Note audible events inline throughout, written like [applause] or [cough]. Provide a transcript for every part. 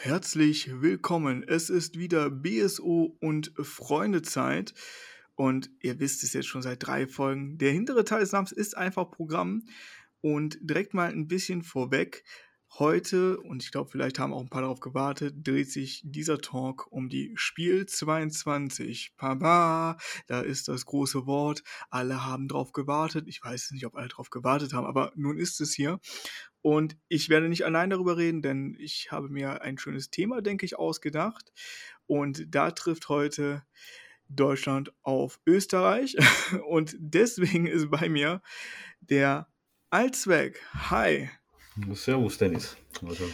Herzlich willkommen. Es ist wieder BSO und Freundezeit. Und ihr wisst es jetzt schon seit drei Folgen. Der hintere Teil des Namens ist einfach Programm. Und direkt mal ein bisschen vorweg. Heute, und ich glaube, vielleicht haben auch ein paar darauf gewartet, dreht sich dieser Talk um die Spiel 22. Papa, da ist das große Wort. Alle haben drauf gewartet. Ich weiß nicht, ob alle drauf gewartet haben, aber nun ist es hier. Und ich werde nicht allein darüber reden, denn ich habe mir ein schönes Thema, denke ich, ausgedacht. Und da trifft heute Deutschland auf Österreich. [laughs] Und deswegen ist bei mir der Allzweck. Hi. Servus, Dennis. Also.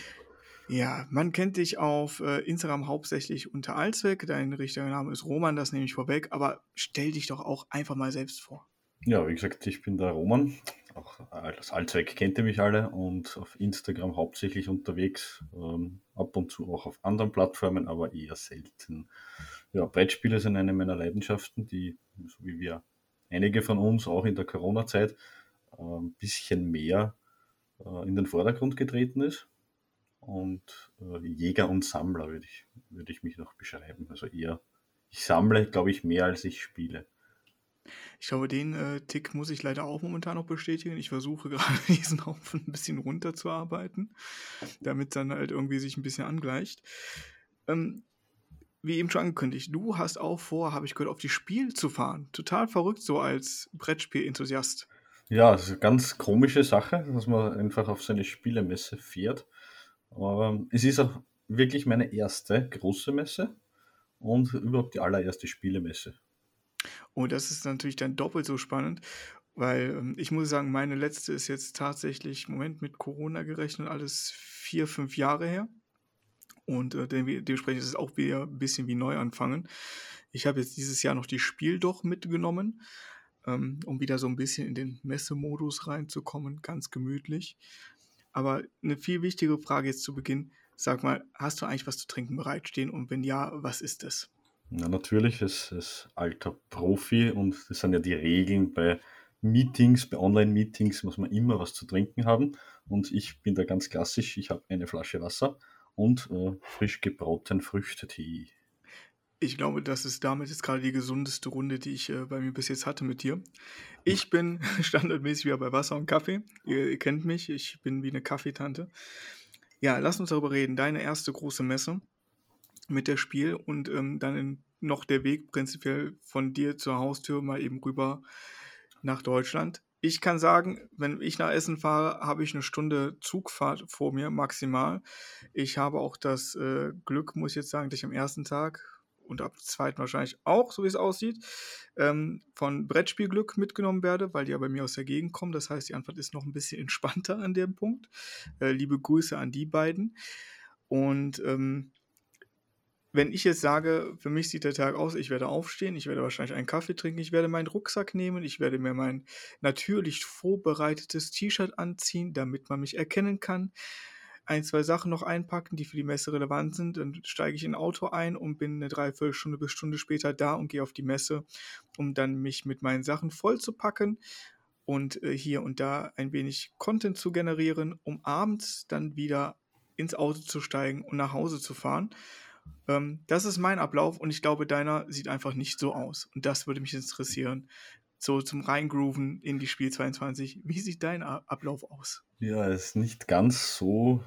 Ja, man kennt dich auf äh, Instagram hauptsächlich unter Allzweck. Dein richtiger Name ist Roman, das nehme ich vorweg. Aber stell dich doch auch einfach mal selbst vor. Ja, wie gesagt, ich bin der Roman. Auch als Allzweck kennt ihr mich alle und auf Instagram hauptsächlich unterwegs. Ähm, ab und zu auch auf anderen Plattformen, aber eher selten. Ja, Brettspiele sind eine meiner Leidenschaften, die, so wie wir einige von uns auch in der Corona-Zeit, äh, ein bisschen mehr äh, in den Vordergrund getreten ist. Und äh, Jäger und Sammler würde ich, würde ich mich noch beschreiben. Also eher, ich sammle, glaube ich, mehr als ich spiele. Ich glaube, den äh, Tick muss ich leider auch momentan noch bestätigen. Ich versuche [laughs] gerade diesen Haufen ein bisschen runterzuarbeiten, damit dann halt irgendwie sich ein bisschen angleicht. Ähm, wie eben schon angekündigt, du hast auch vor, habe ich gehört, auf die Spiel zu fahren. Total verrückt so als Brettspiel-Enthusiast. Ja, das ist eine ganz komische Sache, dass man einfach auf seine Spielemesse fährt. Aber es ist auch wirklich meine erste große Messe und überhaupt die allererste Spielemesse. Und das ist natürlich dann doppelt so spannend, weil ähm, ich muss sagen, meine letzte ist jetzt tatsächlich, Moment mit Corona gerechnet, alles vier, fünf Jahre her. Und äh, dementsprechend ist es auch wieder ein bisschen wie neu anfangen. Ich habe jetzt dieses Jahr noch die Spiel doch mitgenommen ähm, um wieder so ein bisschen in den Messemodus reinzukommen, ganz gemütlich. Aber eine viel wichtige Frage jetzt zu Beginn. Sag mal, hast du eigentlich was zu trinken bereitstehen? Und wenn ja, was ist es? Na, natürlich, es ist alter Profi und das sind ja die Regeln bei Meetings, bei Online-Meetings muss man immer was zu trinken haben. Und ich bin da ganz klassisch, ich habe eine Flasche Wasser und äh, frisch gebrauten Früchtetee. Ich glaube, das ist damit jetzt gerade die gesundeste Runde, die ich äh, bei mir bis jetzt hatte mit dir. Ich bin [laughs] standardmäßig wieder bei Wasser und Kaffee. Ihr, ihr kennt mich, ich bin wie eine Kaffeetante. Ja, lass uns darüber reden. Deine erste große Messe mit der Spiel und ähm, dann in, noch der Weg prinzipiell von dir zur Haustür mal eben rüber nach Deutschland. Ich kann sagen, wenn ich nach Essen fahre, habe ich eine Stunde Zugfahrt vor mir maximal. Ich habe auch das äh, Glück, muss ich jetzt sagen, dass ich am ersten Tag und ab zweiten wahrscheinlich auch, so wie es aussieht, ähm, von Brettspielglück mitgenommen werde, weil die ja bei mir aus der Gegend kommen. Das heißt, die Antwort ist noch ein bisschen [laughs] entspannter an dem Punkt. Äh, liebe Grüße an die beiden. Und ähm, wenn ich jetzt sage, für mich sieht der Tag aus, ich werde aufstehen, ich werde wahrscheinlich einen Kaffee trinken, ich werde meinen Rucksack nehmen, ich werde mir mein natürlich vorbereitetes T-Shirt anziehen, damit man mich erkennen kann ein, zwei Sachen noch einpacken, die für die Messe relevant sind. Dann steige ich in ein Auto ein und bin eine Dreiviertelstunde bis Stunde später da und gehe auf die Messe, um dann mich mit meinen Sachen voll zu packen und äh, hier und da ein wenig Content zu generieren, um abends dann wieder ins Auto zu steigen und nach Hause zu fahren. Ähm, das ist mein Ablauf und ich glaube, deiner sieht einfach nicht so aus. Und das würde mich interessieren so zum Reingrooven in die Spiel 22. Wie sieht dein Ablauf aus? Ja, es ist nicht ganz so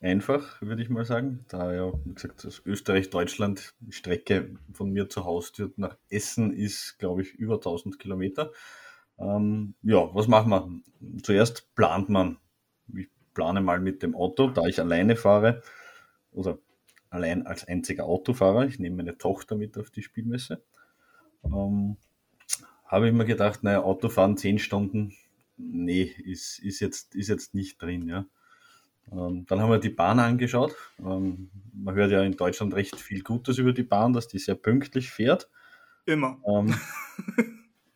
äh, einfach, würde ich mal sagen. Da ja, wie gesagt, das Österreich-Deutschland Strecke von mir zu Hause nach Essen ist, glaube ich, über 1000 Kilometer. Ähm, ja, was machen wir? Zuerst plant man. Ich plane mal mit dem Auto, da ich alleine fahre oder allein als einziger Autofahrer. Ich nehme meine Tochter mit auf die Spielmesse. Ähm, habe ich mir gedacht, naja, Autofahren zehn Stunden, nee, ist, ist, jetzt, ist jetzt nicht drin, ja. Ähm, dann haben wir die Bahn angeschaut. Ähm, man hört ja in Deutschland recht viel Gutes über die Bahn, dass die sehr pünktlich fährt. Immer. Ähm,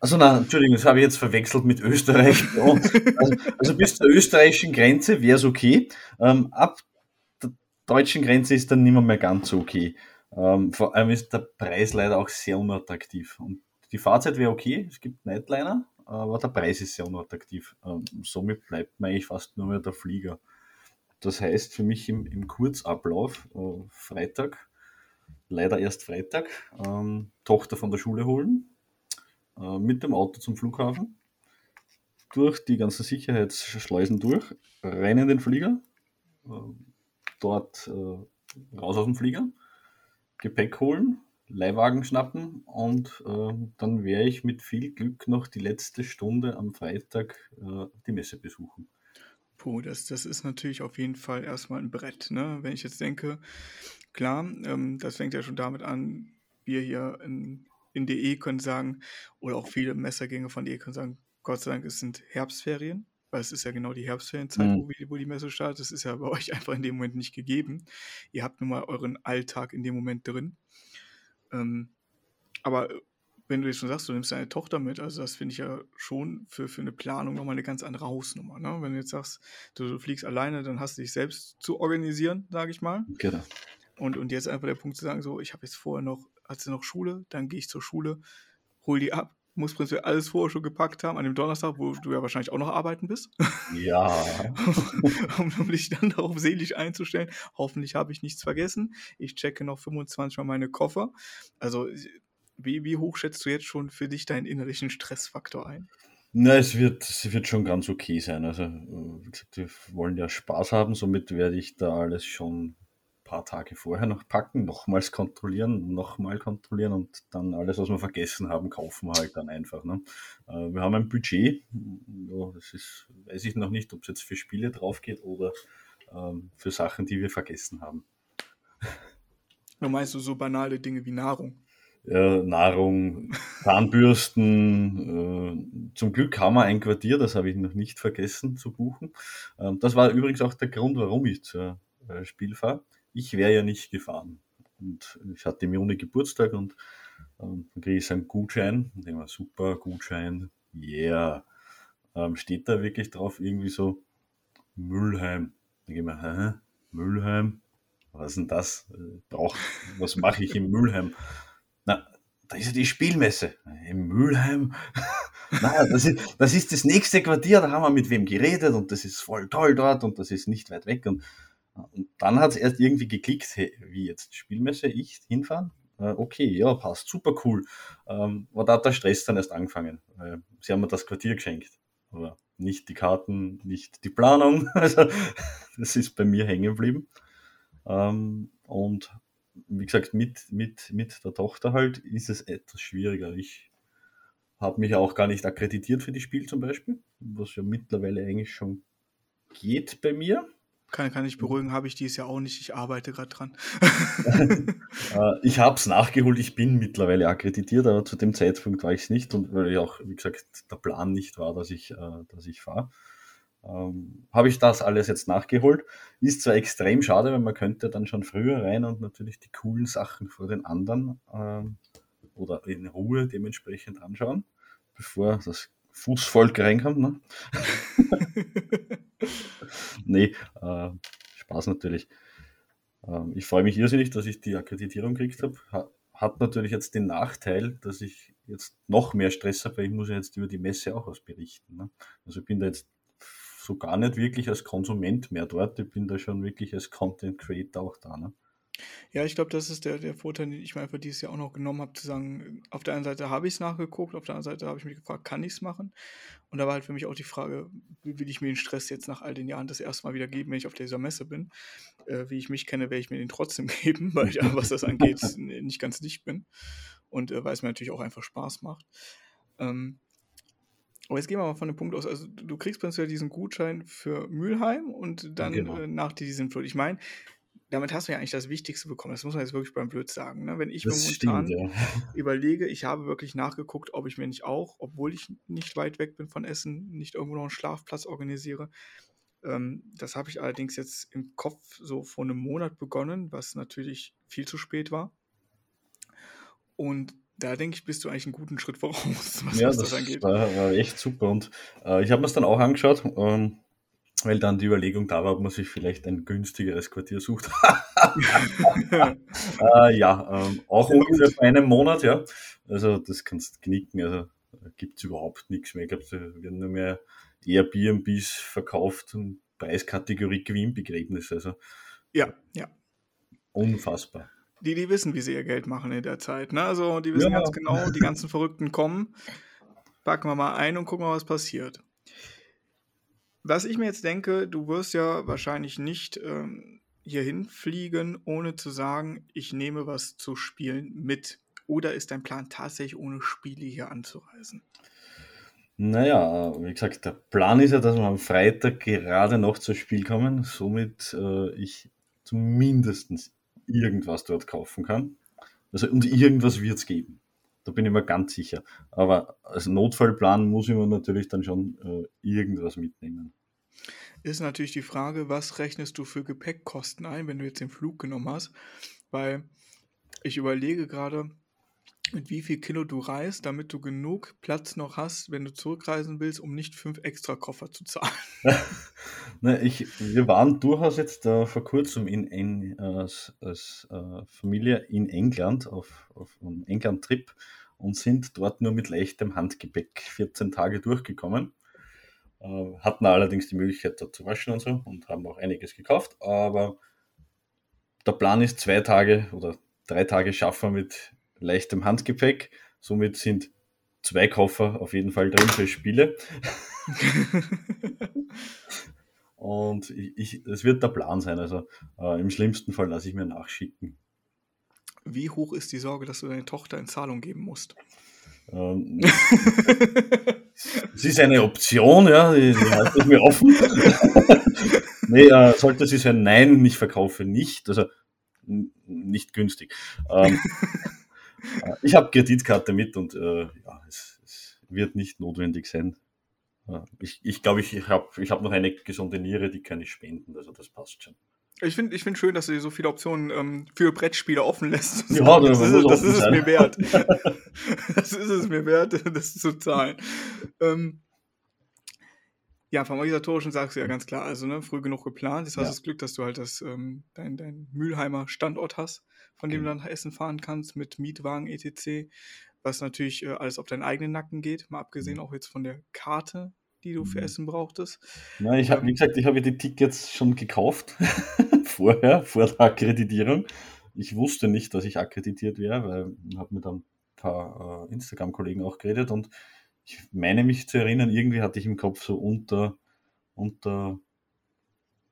also na, Entschuldigung, das habe ich jetzt verwechselt mit Österreich. [laughs] Also, also bis zur österreichischen Grenze wäre es okay. Ähm, ab der deutschen Grenze ist dann nicht mehr, mehr ganz so okay. Ähm, vor allem ist der Preis leider auch sehr unattraktiv. Und die Fahrzeit wäre okay, es gibt Nightliner, aber der Preis ist sehr unattraktiv. Ähm, somit bleibt man eigentlich fast nur mehr der Flieger. Das heißt für mich im, im Kurzablauf, äh, Freitag, leider erst Freitag, ähm, Tochter von der Schule holen, äh, mit dem Auto zum Flughafen, durch die ganzen Sicherheitsschleusen durch, rein in den Flieger, äh, dort raus aus dem Flieger, Gepäck holen, Leihwagen schnappen und äh, dann werde ich mit viel Glück noch die letzte Stunde am Freitag äh, die Messe besuchen. Puh, das, das ist natürlich auf jeden Fall erstmal ein Brett. Ne? Wenn ich jetzt denke, klar, ähm, das fängt ja schon damit an, wir hier in, in DE können sagen, oder auch viele Messergänge von DE können sagen, Gott sei Dank, es sind Herbstferien, weil es ist ja genau die Herbstferienzeit, mhm. wo, wo, die Messe startet. Das ist ja bei [laughs] euch einfach in dem Moment nicht gegeben. Ihr habt nun mal euren Alltag in dem Moment drin. Ähm, aber wenn du jetzt schon sagst, du nimmst deine Tochter mit, also das finde ich ja schon für, für eine Planung nochmal eine ganz andere Hausnummer. Ne? Wenn du jetzt sagst, du, du, fliegst alleine, dann hast du dich selbst zu organisieren, sage ich mal. Genau. Und, und jetzt einfach der Punkt zu sagen, so, ich habe jetzt vorher noch, hat sie noch Schule, dann gehe ich zur Schule, hol die ab, muss prinzipiell alles vorher schon gepackt haben, an dem Donnerstag, wo du ja wahrscheinlich auch noch arbeiten bist. Ja. [laughs] um, um, dich dann darauf seelisch einzustellen. Hoffentlich habe ich nichts vergessen. Ich checke noch 25 Mal meine Koffer. Also, wie, wie hoch schätzt du jetzt schon für dich deinen innerlichen Stressfaktor ein? Na, es wird, es wird schon ganz okay sein. Also, wie gesagt, wir wollen ja Spaß haben, somit werde ich da alles schon paar Tage vorher noch packen, nochmals kontrollieren, nochmal kontrollieren und dann alles, was wir vergessen haben, kaufen wir halt dann einfach. Ne? Äh, wir haben ein Budget, ja, das ist, weiß ich noch nicht, ob es jetzt für Spiele drauf geht oder ähm, für Sachen, die wir vergessen haben. [laughs] Du meinst du so banale Dinge wie Nahrung? Ja, Nahrung, Zahnbürsten. Äh, zum Glück haben wir ein Quartier, das habe ich noch nicht vergessen zu buchen. Ähm, das war übrigens auch der Grund, warum ich zur äh, Spiel fahre ich wäre ja nicht gefahren. Und ich hatte im Juni Geburtstag und ähm, dann kriege ich einen Gutschein. Und denke mir, super, Gutschein, yeah. Ähm, steht da wirklich drauf, irgendwie so Müllheim. Dann denke ich mir, hä? Müllheim? Was ist denn das? Äh, was mache ich im Müllheim? Na, da ist ja die Spielmesse. Im Müllheim? [laughs] naja, das ist, das ist das nächste Quartier, da haben wir mit wem geredet und das ist voll toll dort und das ist nicht weit weg. Und und dann hat es erst irgendwie geklickt, hey, wie jetzt Spielmesse, ich hinfahren? Äh, okay, ja, passt, super cool. Ähm, aber da hat der Stress dann erst angefangen. Äh, sie haben mir das Quartier geschenkt. Aber nicht die Karten, nicht die Planung. [laughs] Also, das ist bei mir hängen geblieben. Ähm, und wie gesagt, mit, mit, mit der Tochter halt ist es etwas schwieriger. Ich habe mich auch gar nicht akkreditiert für die Spiel zum Beispiel, was ja mittlerweile eigentlich schon geht bei mir. Kann, kann ich beruhigen, habe ich dies ja auch nicht. Ich arbeite gerade dran. [laughs] Äh, ich habe es nachgeholt. Ich bin mittlerweile akkreditiert, aber zu dem Zeitpunkt war ich es nicht und weil ja auch, wie gesagt, der Plan nicht war, dass ich, äh, dass ich fahre. Ähm, habe ich das alles jetzt nachgeholt. Ist zwar extrem schade, weil man könnte dann schon früher rein und natürlich die coolen Sachen vor den anderen ähm, oder in Ruhe dementsprechend anschauen, bevor das Fußvolk reinkommt. Ne? [laughs] [laughs] nee, äh, Spaß natürlich. Ähm, ich freue mich irrsinnig, dass ich die Akkreditierung gekriegt habe. Ha hat natürlich jetzt den Nachteil, dass ich jetzt noch mehr Stress habe, weil ich muss ja jetzt über die Messe auch was berichten. Ne? Also ich bin da jetzt so gar nicht wirklich als Konsument mehr dort, ich bin da schon wirklich als Content Creator auch da. Ne? Ja, ich glaube, das ist der, der Vorteil, den ich mir einfach dieses Jahr auch noch genommen habe, zu sagen, auf der einen Seite habe ich es nachgeguckt, auf der anderen Seite habe ich mich gefragt, kann ich es machen? Und da war halt für mich auch die Frage, wie will ich mir den Stress jetzt nach all den Jahren das erste Mal wieder geben, wenn ich auf dieser Messe bin? Äh, wie ich mich kenne, werde ich mir den trotzdem [laughs] geben, weil ich, was das angeht, [laughs] nicht ganz dicht bin. Und äh, weil es mir natürlich auch einfach Spaß macht. Ähm, aber jetzt gehen wir mal von dem Punkt aus, also du kriegst prinzipiell diesen Gutschein für Mülheim und dann genau. äh, nach diesem Flut. Ich meine, damit hast du ja eigentlich das Wichtigste bekommen. Das muss man jetzt wirklich beim Blöd sagen. Ne? Wenn ich das momentan stimmt, ja. [laughs] überlege, ich habe wirklich nachgeguckt, ob ich mir nicht auch, obwohl ich nicht weit weg bin von Essen, nicht irgendwo noch einen Schlafplatz organisiere. Ähm, das habe ich allerdings jetzt im Kopf so vor einem Monat begonnen, was natürlich viel zu spät war. Und da denke ich, bist du eigentlich einen guten Schritt voraus, [laughs] was, ja, das, das angeht. War, war echt super. Und äh, ich habe mir es dann auch angeschaut. Ähm, weil dann die Überlegung da war, ob man sich vielleicht ein günstigeres Quartier sucht. [laughs] [laughs] äh, ja, ähm, auch ungefähr vor einem Monat, ja. Also das kannst du knicken, also da gibt es überhaupt nichts mehr. Ich glaube, es werden nur mehr Airbnbs verkauft und Preiskategorie Gewinnbegräbnis. Also Ja, ja. unfassbar. Die, die wissen, wie sie ihr Geld machen in der Zeit. Ne? Also die wissen Ja, ganz genau, die ganzen Verrückten kommen. Packen wir mal ein und gucken mal, was passiert. Was ich mir jetzt denke, du wirst ja wahrscheinlich nicht ähm, hierhin fliegen, ohne zu sagen, ich nehme was zu spielen mit. Oder ist dein Plan tatsächlich ohne Spiele hier anzureisen? Naja, wie gesagt, der Plan ist ja, dass wir am Freitag gerade noch zu Spiel kommen, somit äh, ich zumindest irgendwas dort kaufen kann. Also und irgendwas wird es geben. Da bin ich mir ganz sicher. Aber als Notfallplan muss ich mir natürlich dann schon äh, irgendwas mitnehmen. Ist natürlich die Frage, was rechnest du für Gepäckkosten ein, wenn du jetzt den Flug genommen hast? Weil ich überlege gerade, mit wie viel Kilo du reist, damit du genug Platz noch hast, wenn du zurückreisen willst, um nicht fünf extra Koffer zu zahlen. [laughs] Na, ich, wir waren durchaus jetzt äh, vor kurzem in, in, äh, als, als äh, Familie in England auf, auf einem England-Trip und sind dort nur mit leichtem Handgepäck 14 Tage durchgekommen. Äh, hatten allerdings die Möglichkeit dort zu waschen und so und haben auch einiges gekauft, aber der Plan ist zwei Tage oder drei Tage schaffen mit leichtem Handgepäck. Somit sind zwei Koffer auf jeden Fall drin für Spiele. [laughs] Und ich, es wird der Plan sein. Also äh, im schlimmsten Fall lasse ich mir nachschicken. Wie hoch ist die Sorge, dass du deine Tochter in Zahlung geben musst? Ähm, es ist eine Option, ja, die, die halte ich mir offen. [laughs] nee, äh, sollte sie sein, nein, ich verkaufe nicht, also nicht günstig. Ähm, äh, ich habe Kreditkarte mit und äh, ja, es, es wird nicht notwendig sein. Äh, Ich, glaube, ich, ich habe ich hab noch eine gesunde Niere, die kann ich spenden, also das passt schon. Ich finde ich find schön, dass du dir so viele Optionen ähm, für Brettspiele offen lässt. [laughs] Ja, das, das ist, [laughs] das ist es mir wert. das ist es mir wert, das zu zahlen. Ähm, ja, vom organisatorischen sagst du ja ganz klar, also ne, früh genug geplant. Jetzt hast du Ja. das Glück, dass du halt das, ähm, dein, dein Mülheimer Standort hast, von dem Genau. du dann nach Essen fahren kannst mit Mietwagen etc. Was natürlich äh, alles auf deinen eigenen Nacken geht, mal abgesehen Mhm. auch jetzt von der Karte, die du für Mhm. Essen brauchtest. Na, ich habe, wie Ähm, gesagt, ich habe die Tickets schon gekauft, [laughs] vorher, vor der Akkreditierung. Ich wusste nicht, dass ich akkreditiert wäre, weil ich habe mit ein paar äh, Instagram-Kollegen auch geredet und ich meine mich zu erinnern, irgendwie hatte ich im Kopf so unter, unter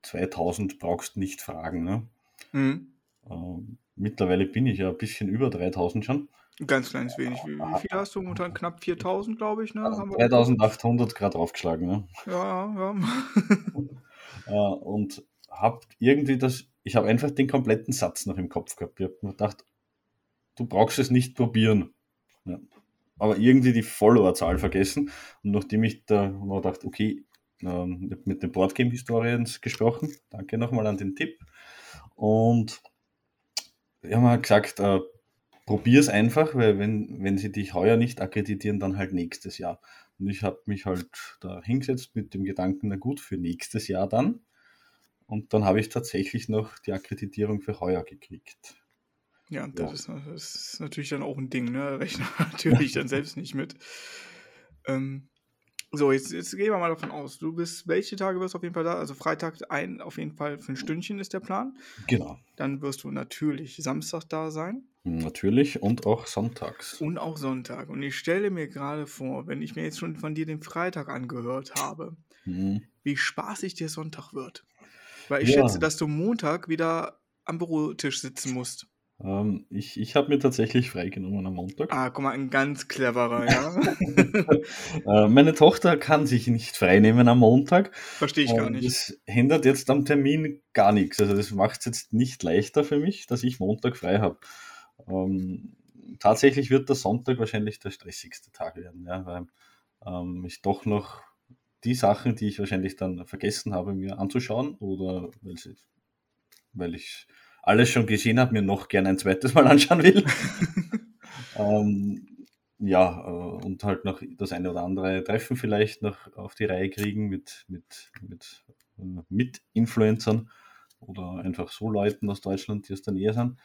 2000 brauchst nicht fragen. Ne? mhm. Ähm, mittlerweile bin ich ja ein bisschen über 3000 schon. Ein ganz kleines wenig. Wie, wie viel hast du momentan? Knapp 4000, glaube ich, ne? Haben wir geguckt. 3800 gerade aufgeschlagen. Ne? Ja, ja. [laughs] und habe irgendwie das, ich habe einfach den kompletten Satz noch im Kopf gehabt. Ich habe mir gedacht, du brauchst es nicht probieren. Ja. Aber irgendwie die Followerzahl vergessen. Und nachdem ich da mal gedacht, okay, ähm, ich mit den Boardgame-Historiens gesprochen. Danke nochmal an den Tipp. Und wir haben halt gesagt, äh, probier es einfach, weil wenn, wenn sie dich heuer nicht akkreditieren, dann halt nächstes Jahr. Und ich habe mich halt da hingesetzt mit dem Gedanken, na gut, für nächstes Jahr dann. Und dann habe ich tatsächlich noch die Akkreditierung für heuer gekriegt. Ja, Ja. das ist, das ist natürlich dann auch ein Ding, ne? [laughs] Rechner [laughs] natürlich dann selbst nicht mit. Ähm, so, jetzt, jetzt gehen wir mal davon aus. Du bist, welche Tage wirst du auf jeden Fall da? Also Freitag ein, auf jeden Fall für ein Stündchen ist der Plan. Genau. Dann wirst du natürlich Samstag da sein Natürlich und auch sonntags. und auch Sonntag. Und ich stelle mir gerade vor, wenn ich mir jetzt schon von dir den Freitag angehört habe, Hm. wie spaßig der Sonntag wird. Weil ich Ja. schätze, dass du Montag wieder am Bürotisch sitzen musst. Ähm, ich ich habe mir tatsächlich freigenommen am Montag. Ah, guck mal, ein ganz cleverer, [laughs] ja. Äh, meine Tochter kann sich nicht freinehmen am Montag. Verstehe ich gar Und nicht. Das hindert jetzt am Termin gar nichts. Also das macht es jetzt nicht leichter für mich, dass ich Montag frei habe. Ähm, tatsächlich wird der Sonntag wahrscheinlich der stressigste Tag werden, ja, weil ähm, ich doch noch die Sachen, die ich wahrscheinlich dann vergessen habe, mir anzuschauen oder weil, sie, weil ich alles schon gesehen habe, mir noch gerne ein zweites Mal anschauen will. [laughs] ähm, ja, äh, und halt noch das eine oder andere Treffen vielleicht noch auf die Reihe kriegen mit, mit, mit, äh, mit Influencern oder einfach so Leuten aus Deutschland, die aus der Nähe sind.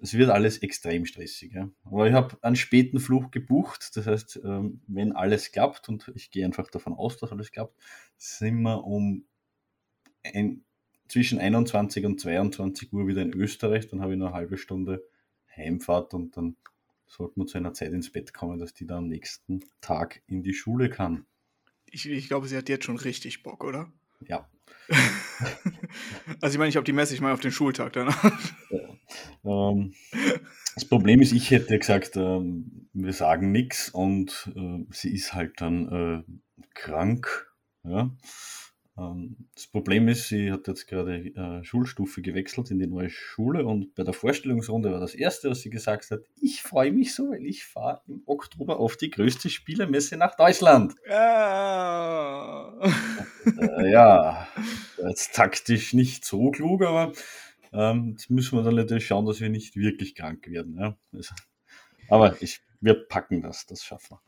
Es wird alles extrem stressig. Ja. Aber ich habe einen späten Flug gebucht. Das heißt, ähm, wenn alles klappt, und ich gehe einfach davon aus, dass alles klappt, sind wir um ein, zwischen 21 und 22 Uhr wieder in Österreich, dann habe ich noch eine halbe Stunde Heimfahrt und dann sollte man zu einer Zeit ins Bett kommen, dass die dann am nächsten Tag in die Schule kann. Ich, ich glaube, sie hat jetzt schon richtig Bock, oder? Ja. [laughs] also ich meine nicht auf die Messe, ich meine auf den Schultag danach. Ja. Ähm, das Problem ist, ich hätte gesagt, ähm, wir sagen nichts und äh, sie ist halt dann äh, krank. Ja. Ähm, das Problem ist, sie hat jetzt gerade äh, Schulstufe gewechselt in die neue Schule und bei der Vorstellungsrunde war das Erste, was sie gesagt hat, ich freue mich so, weil ich fahre im Oktober auf die größte Spielermesse nach Deutschland. Ja, äh, ja jetzt taktisch nicht so klug, aber ähm, jetzt müssen wir dann natürlich schauen, dass wir nicht wirklich krank werden. Ja? Also, aber ich, wir packen das, das schaffen wir.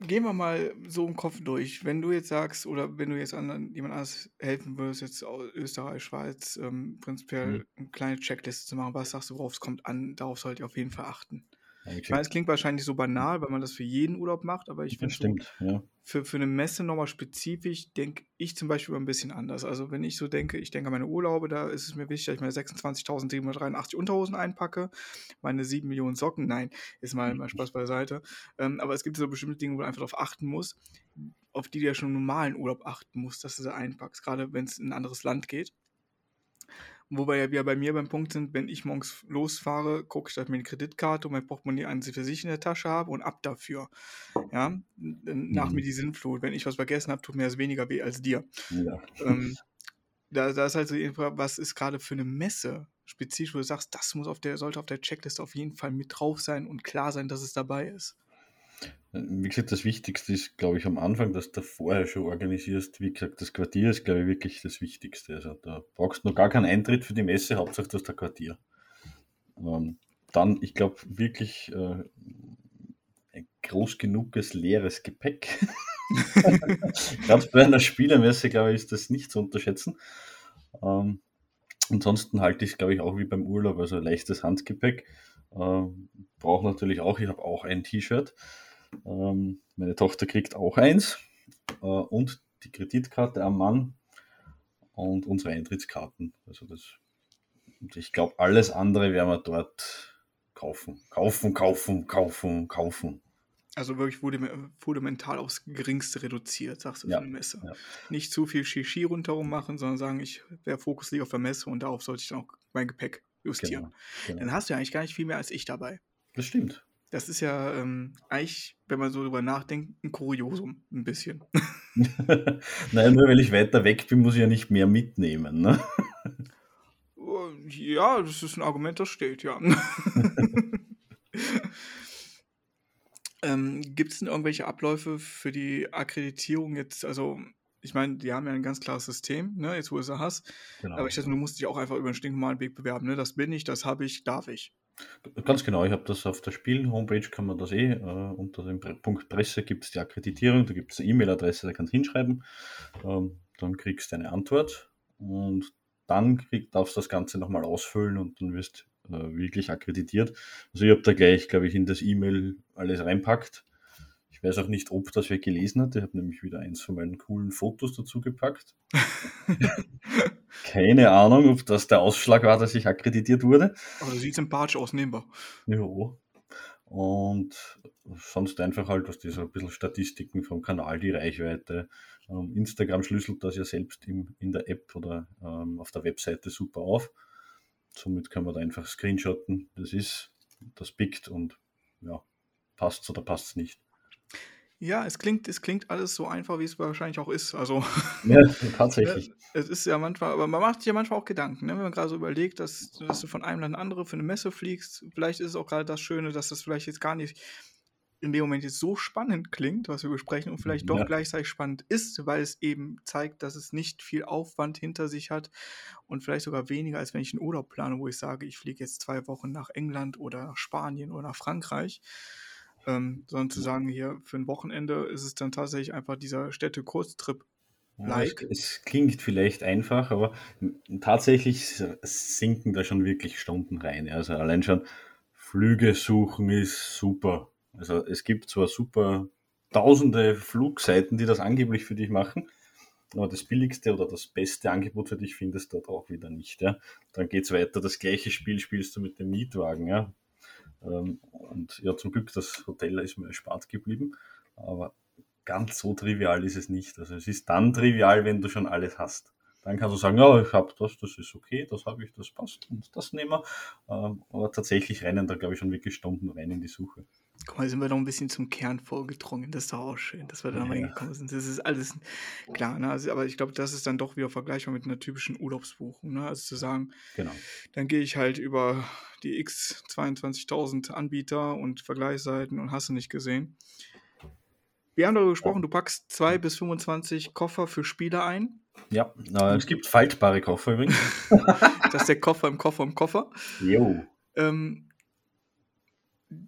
Gehen wir mal so im Kopf durch. Wenn du jetzt sagst, oder wenn du jetzt anderen, jemand anders helfen würdest, jetzt aus Österreich, Schweiz, ähm, prinzipiell Mhm. eine kleine Checkliste zu machen, was sagst du, worauf es kommt an, darauf sollt ihr auf jeden Fall achten. Wie Ich meine, es klingt wahrscheinlich so banal, weil man das für jeden Urlaub macht, aber ich finde stimmt. Ja. für, für eine Messe nochmal spezifisch denke ich zum Beispiel ein bisschen anders. Also wenn ich so denke, ich denke an meine Urlaube, da ist es mir wichtig, dass ich meine 26.783 Unterhosen einpacke, meine 7 Millionen Socken, nein, ist mal, mal Spaß beiseite. Ähm, aber es gibt so bestimmte Dinge, wo du einfach darauf achten musst, auf die du ja schon im normalen Urlaub achten musst, dass du sie einpackst, gerade wenn es in ein anderes Land geht. Wobei ja wir bei mir beim Punkt sind, wenn ich morgens losfahre, gucke ich, dass ich mir eine Kreditkarte und mein Portemonnaie an sich für sich in der Tasche habe und ab dafür. Ja, nach Mhm. mir die Sinnflut. Wenn ich was vergessen habe, tut mir das weniger weh als dir. Ja. Ähm, [laughs] da, da ist halt so die Frage, was ist gerade für eine Messe spezifisch, wo du sagst, das muss auf der, sollte auf der Checkliste auf jeden Fall mit drauf sein und klar sein, dass es dabei ist. Wie gesagt, das Wichtigste ist, glaube ich, am Anfang, dass du vorher schon organisierst. Wie gesagt, das Quartier ist, glaube ich, wirklich das Wichtigste. Also da brauchst du noch gar keinen Eintritt für die Messe, Hauptsache du hast ein Quartier. Ähm, dann, ich glaube, wirklich äh, ein groß genuges leeres Gepäck. [laughs] Gerade bei einer Spielermesse, glaube ich, ist das nicht zu unterschätzen. Ähm, ansonsten halte ich es, glaube ich, auch wie beim Urlaub, also leichtes Handgepäck. Ähm, Brauche natürlich auch, ich habe auch ein T-Shirt. Ähm, meine Tochter kriegt auch eins. Äh, und die Kreditkarte am Mann und unsere Eintrittskarten. Also das, und ich glaube, alles andere werden wir dort kaufen. Kaufen, kaufen, kaufen, kaufen. Also wirklich fundam- fundamental aufs Geringste reduziert, sagst du, Ja, für eine Messe. ja. Nicht zu viel Shishi rundherum machen, sondern sagen, ich, der Fokus liegt auf der Messe und darauf sollte ich dann auch mein Gepäck justieren. Genau, genau. Dann hast du ja eigentlich gar nicht viel mehr als ich dabei. Das stimmt. Das ist ja ähm, eigentlich, wenn man so drüber nachdenkt, ein Kuriosum, ein bisschen. [laughs] naja, nur weil ich weiter weg bin, muss ich ja nicht mehr mitnehmen. Ne? Äh, Ja, das ist ein Argument, das steht, ja. [laughs] [laughs] ähm, Gibt es denn irgendwelche Abläufe für die Akkreditierung jetzt? Also, ich meine, die haben ja ein ganz klares System, ne, jetzt wo es hast. Genau. Aber ich dachte, du musst dich auch einfach über einen stinknormalen Weg bewerben, ne? Das bin ich, das habe ich, darf ich. Ganz genau, ich habe das auf der Spielen-Homepage, kann man das eh, äh, unter dem Punkt Presse gibt es die Akkreditierung, da gibt es eine E-Mail-Adresse, da kannst du hinschreiben, ähm, dann kriegst du eine Antwort und dann krieg, darfst du das Ganze nochmal ausfüllen und dann wirst äh, wirklich akkreditiert. Also ich habe da gleich, glaube ich, in das E-Mail alles reinpackt. Ich weiß auch nicht, ob das wer gelesen hat. Ich habe nämlich wieder eins von meinen coolen Fotos dazu gepackt. [laughs] Keine Ahnung, ob das der Ausschlag war, dass ich akkreditiert wurde. Aber du siehst sympathisch aus, nehmbar. Ja. Und sonst einfach halt, was die so ein bisschen Statistiken vom Kanal, die Reichweite. Ähm, Instagram schlüsselt das ja selbst im, in der App oder ähm, auf der Webseite super auf. Somit kann man da einfach screenshotten. Das ist, das pickt und ja, passt oder passt es nicht. Ja, es klingt, es klingt alles so einfach, wie es wahrscheinlich auch ist. Also, [laughs] Ja, [laughs] ne, tatsächlich. es ist ja manchmal, aber man macht sich ja manchmal auch Gedanken, ne? wenn man gerade so überlegt, dass, dass du von einem Land andere für eine Messe fliegst. Vielleicht ist es auch gerade das Schöne, dass das vielleicht jetzt gar nicht in dem Moment jetzt so spannend klingt, was wir besprechen, und vielleicht doch Ja. gleichzeitig spannend ist, weil es eben zeigt, dass es nicht viel Aufwand hinter sich hat und vielleicht sogar weniger, als wenn ich einen Urlaub plane, wo ich sage, ich fliege jetzt zwei Wochen nach England oder nach Spanien oder nach Frankreich. Ähm, sondern zu sagen, hier für ein Wochenende ist es dann tatsächlich einfach dieser Städte-Kurztrip. Ja, Like. Es, es klingt vielleicht einfach, aber tatsächlich sinken da schon wirklich Stunden rein. ja. Also allein schon Flüge suchen ist super. Also es gibt zwar super tausende Flugseiten, die das angeblich für dich machen, aber das billigste oder das beste Angebot für dich findest du dort auch wieder nicht. Ja? Dann geht's weiter, das gleiche Spiel spielst du mit dem Mietwagen. Ja? Ähm, und ja, zum Glück, das Hotel ist mir erspart geblieben, aber ganz so trivial ist es nicht. Also es ist dann trivial, wenn du schon alles hast. Dann kannst du sagen, ja, ich habe das, das ist okay, das habe ich, das passt und das nehmen wir. Ähm, aber tatsächlich rennen da, glaube ich, schon wirklich Stunden rein in die Suche. Guck mal, sind wir noch ein bisschen zum Kern vorgedrungen. Das ist doch auch schön, dass wir da ja. reingekommen sind. Das ist alles klar, ne? Also, aber ich glaube, das ist dann doch wieder vergleichbar mit einer typischen Urlaubsbuchung. Ne? Also zu sagen, genau. dann gehe ich halt über die x 22.000 Anbieter und Vergleichsseiten und hast du nicht gesehen. Wir haben darüber gesprochen, du packst 2 bis 25 Koffer für Spiele ein. Ja, äh, es gibt faltbare Koffer übrigens. [laughs] das ist der Koffer im Koffer im Koffer. Jo. Ähm,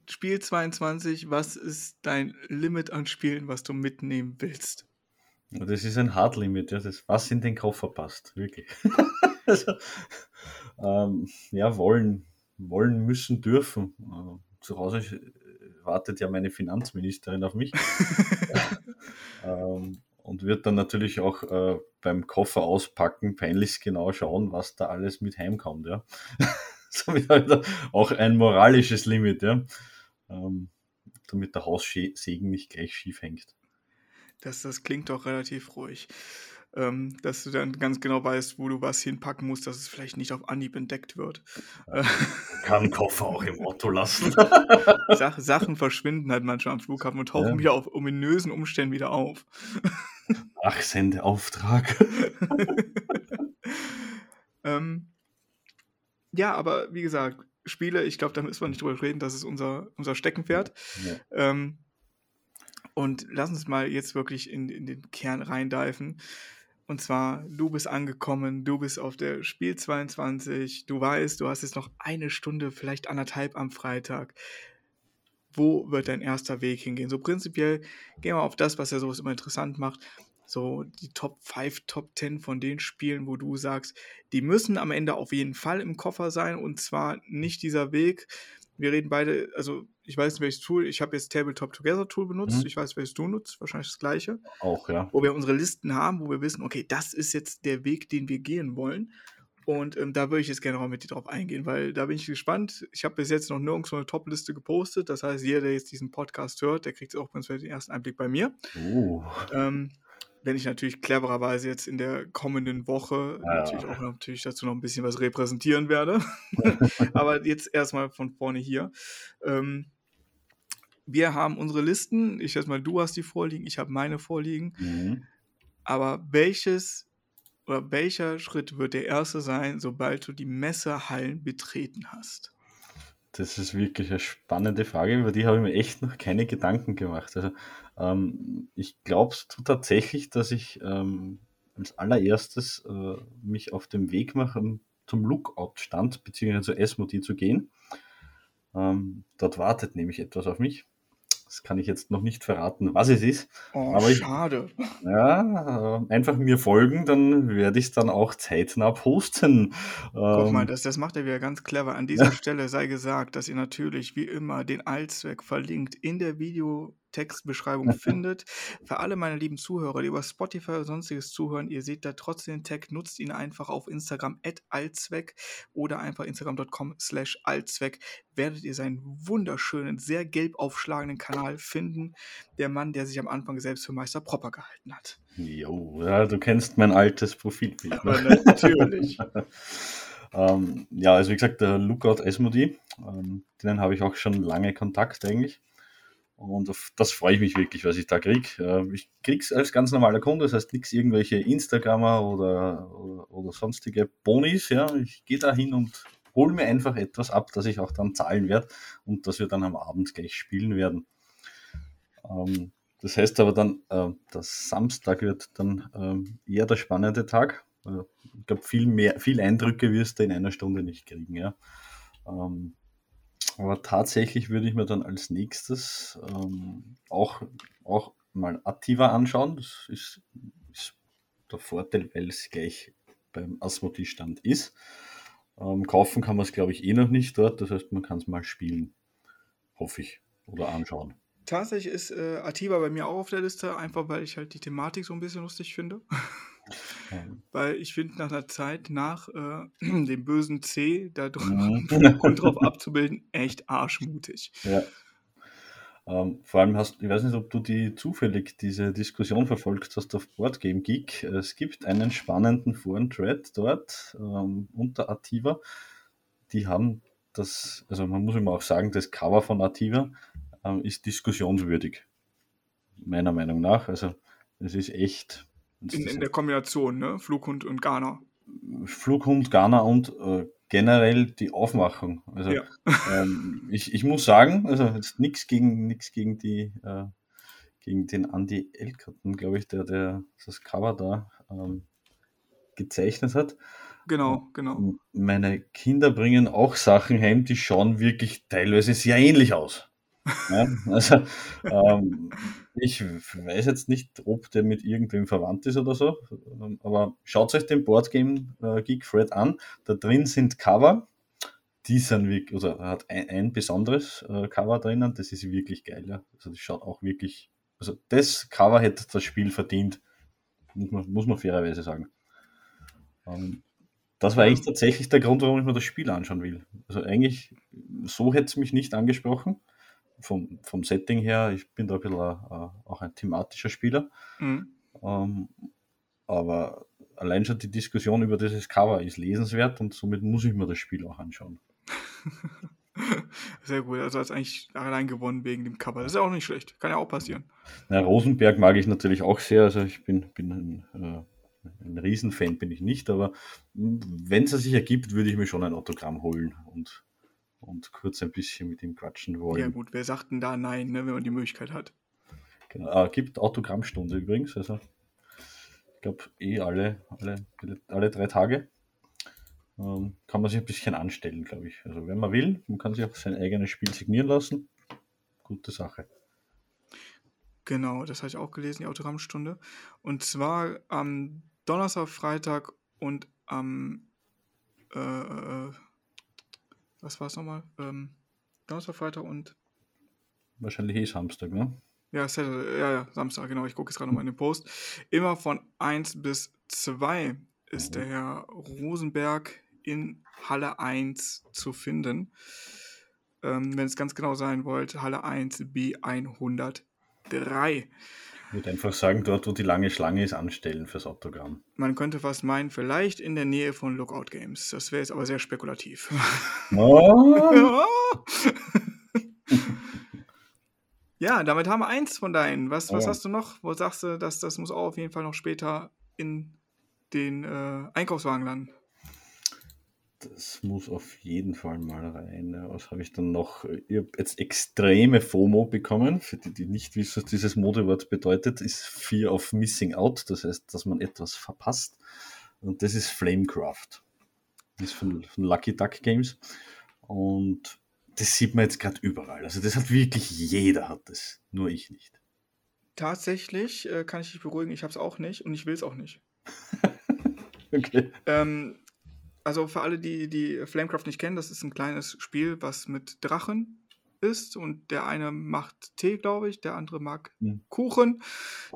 Spiel 22, was ist dein Limit an Spielen, was du mitnehmen willst? Das ist ein Hard Limit, ja, das, was in den Koffer passt, wirklich. [laughs] also, ähm, ja, wollen, wollen, müssen, dürfen. Äh, zu Hause wartet ja meine Finanzministerin auf mich. [laughs] [laughs] ähm, und wird dann natürlich auch äh, beim Koffer auspacken peinlichst genau schauen, was da alles mit heimkommt. Ja. [laughs] Somit halt auch ein moralisches Limit, ja. Ähm, damit der Haussegen nicht gleich schief hängt. Das, das klingt doch relativ ruhig ähm, dass du dann ganz genau weißt, wo du was hinpacken musst, dass es vielleicht nicht auf Anhieb entdeckt wird. Ja, [laughs] kann Koffer auch im Auto lassen. [laughs] Sach Sachen verschwinden halt manchmal am Flughafen und tauchen ja. wieder auf ominösen Umständen wieder auf. Ach, Sendeauftrag. ähm, ja, aber wie gesagt, Spiele, ich glaube, da müssen wir nicht drüber reden, das ist unser, unser Steckenpferd. Ja. Ähm, und lass uns mal jetzt wirklich in, in den Kern reindeifen. Und zwar, du bist angekommen, du bist auf der Spiel 22, du weißt, du hast jetzt noch eine Stunde, vielleicht anderthalb am Freitag. Wo wird dein erster Weg hingehen? So prinzipiell gehen wir auf das, was ja sowas immer interessant macht. So die Top 5, Top 10 von den Spielen, wo du sagst, die müssen am Ende auf jeden Fall im Koffer sein und zwar nicht dieser Weg. Wir reden beide, also ich weiß nicht, welches Tool, ich habe jetzt Tabletop Together Tool benutzt, mhm. ich weiß, welches du nutzt, wahrscheinlich das gleiche. Auch, ja. Wo wir unsere Listen haben, wo wir wissen, okay, das ist jetzt der Weg, den wir gehen wollen. Und ähm, da würde ich jetzt gerne auch mit dir drauf eingehen, weil da bin ich gespannt. Ich habe bis jetzt noch nirgends so eine Top-Liste gepostet. Das heißt, jeder, der jetzt diesen Podcast hört, der kriegt auch den ersten Einblick bei mir. Uh. Ähm, wenn ich natürlich clevererweise jetzt in der kommenden Woche ja. natürlich auch natürlich dazu noch ein bisschen was repräsentieren werde. [laughs] Aber [laughs] jetzt erstmal von vorne hier. Ähm, wir haben unsere Listen. Ich erstmal, du hast die vorliegen, ich habe meine vorliegen. Mhm. Aber welches oder welcher Schritt wird der erste sein, sobald du die Messerhallen betreten hast? Das ist wirklich eine spannende Frage, über die habe ich mir echt noch keine Gedanken gemacht. Also ähm, ich glaube tatsächlich, dass ich ähm, als allererstes äh, mich auf dem Weg mache, zum Lookout-Stand bzw. zur Esmodi zu gehen. Ähm, dort wartet nämlich etwas auf mich. Das kann ich jetzt noch nicht verraten, was es ist. Oh, aber ich, schade. Ja, äh, einfach mir folgen, dann werde ich es dann auch zeitnah posten. Guck mal, ähm, das, das macht er wieder ganz clever. An dieser [laughs] Stelle sei gesagt, dass ihr natürlich wie immer den Allzweck verlinkt in der Video Textbeschreibung findet. Für alle meine lieben Zuhörer, die über Spotify oder sonstiges zuhören, ihr seht da trotzdem den Tag, nutzt ihn einfach auf Instagram allzweck oder einfach instagram.com slash allzweck, werdet ihr seinen wunderschönen, sehr gelb aufschlagenden Kanal finden. Der Mann, der sich am Anfang selbst für Meister Propper gehalten hat. Jo, ja, du kennst mein altes Profilbild. Ne? [laughs] natürlich. [laughs] ähm, ja, also wie gesagt, der Lookout Esmodi, ähm, denen habe ich auch schon lange Kontakt eigentlich. Und auf das freue ich mich wirklich, was ich da kriege. Äh, ich kriege es als ganz normaler Kunde, das heißt nichts irgendwelche Instagrammer oder, oder, oder sonstige Bonis. Ja. Ich gehe da hin und hole mir einfach etwas ab, das ich auch dann zahlen werde und das wir dann am Abend gleich spielen werden. Ähm, das heißt aber dann, äh, Samstag wird dann ähm, eher der spannende Tag. Äh, ich glaube, viel mehr, viel Eindrücke wirst du in einer Stunde nicht kriegen. Ja. Ähm, aber tatsächlich würde ich mir dann als nächstes ähm, auch, auch mal Attiva anschauen. Das ist, ist der Vorteil, weil es gleich beim Asmodee-Stand ist. Ähm, kaufen kann man es, glaube ich, eh noch nicht dort. Das heißt, man kann es mal spielen. Hoffe ich. Oder anschauen. Tatsächlich ist äh, Ativa bei mir auch auf der Liste, einfach weil ich halt die Thematik so ein bisschen lustig finde. [laughs] Weil ich finde, nach einer Zeit, nach äh, [clears throat] dem bösen C, da drüber Mhm. [laughs] und drauf abzubilden, echt arschmutig. Ja. Ähm, vor allem hast, ich weiß nicht, ob du die zufällig diese Diskussion verfolgt hast auf Boardgame Geek. Es gibt einen spannenden Foren-Thread dort ähm, unter Ativa. Die haben das, also man muss immer auch sagen, das Cover von Ativa ähm, ist diskussionswürdig. Meiner Meinung nach. Also es ist echt. In, in der Kombination, ne? Flughund und Ghana. Flughund, Ghana und äh, generell die Aufmachung. Also Ja. [laughs] ähm, ich, ich muss sagen, also jetzt nichts gegen nichts gegen die äh, gegen den Andy Elkerton, glaube ich, der, der das Cover da ähm, gezeichnet hat. Genau, genau. Meine Kinder bringen auch Sachen heim, die schauen wirklich teilweise sehr ähnlich aus. Ja, also [laughs] ähm, ich weiß jetzt nicht, ob der mit irgendwem verwandt ist oder so, ähm, aber schaut euch den Boardgame äh, Geek Thread an. Da drin sind Cover, die sind wirklich, oder hat ein, ein besonderes äh, Cover drinnen, das ist wirklich geil. Ja. Also das schaut auch wirklich, also das Cover hätte das Spiel verdient, muss man, muss man fairerweise sagen. Ähm, das war eigentlich tatsächlich der Grund, warum ich mir das Spiel anschauen will. Also eigentlich, so hätte es mich nicht angesprochen. Vom, vom Setting her, ich bin da ein bisschen äh, auch ein thematischer Spieler. Mhm. Ähm, aber allein schon die Diskussion über dieses Cover ist lesenswert und somit muss ich mir das Spiel auch anschauen. [laughs] Sehr gut. Also hat es eigentlich allein gewonnen wegen dem Cover. Das ist ja auch nicht schlecht. Kann ja auch passieren. Na, Rosenberg mag ich natürlich auch sehr. Also ich bin, bin ein, äh, ein Riesenfan, bin ich nicht, aber wenn es sich ergibt, würde ich mir schon ein Autogramm holen und, und kurz ein bisschen mit ihm quatschen wollen. Ja gut, wer sagt denn da nein, ne, wenn man die Möglichkeit hat? Genau. Äh, gibt Autogrammstunde übrigens. Also ich glaube eh alle, alle, alle drei Tage. Ähm, kann man sich ein bisschen anstellen, glaube ich. Also wenn man will, man kann sich auch sein eigenes Spiel signieren lassen. Gute Sache. Genau, das habe ich auch gelesen, die Autogrammstunde. Und zwar am Donnerstag, Freitag und am äh, äh, was war es nochmal? Ähm, Donnerstag, Freitag und Wahrscheinlich eh Samstag, ne? ja, Saturday, ja, ja, Samstag, genau. Ich gucke jetzt gerade nochmal in den Post. Immer von 1 bis 2 ist der Herr Rosenberg in Halle 1 zu finden. Ähm, wenn es ganz genau sein wollt, Halle 1 B103. Ich würde einfach sagen, dort, wo die lange Schlange ist, anstellen fürs Autogramm. Man könnte fast meinen, vielleicht in der Nähe von Lookout Games. Das wäre jetzt aber sehr spekulativ. Oh, [laughs] ja, damit haben wir eins von deinen. Was, was Oh. hast du noch? Wo sagst du, dass das muss auch auf jeden Fall noch später in den äh, Einkaufswagen landen? Das muss auf jeden Fall mal rein. Was habe ich dann noch? Ich habe jetzt extreme FOMO bekommen. Für die, die nicht wissen, was dieses Modewort bedeutet, ist Fear of Missing Out. Das heißt, dass man etwas verpasst. Und das ist Flamecraft. Das ist von, von Lucky Duck Games. Und das sieht man jetzt gerade überall. Also das hat wirklich jeder hat das, nur ich nicht. Tatsächlich äh, kann ich dich beruhigen, ich habe es auch nicht und ich will es auch nicht. [laughs] Okay. Ähm, also für alle, die die Flamecraft nicht kennen, das ist ein kleines Spiel, was mit Drachen ist und der eine macht Tee, glaube ich, der andere mag Hm. Kuchen,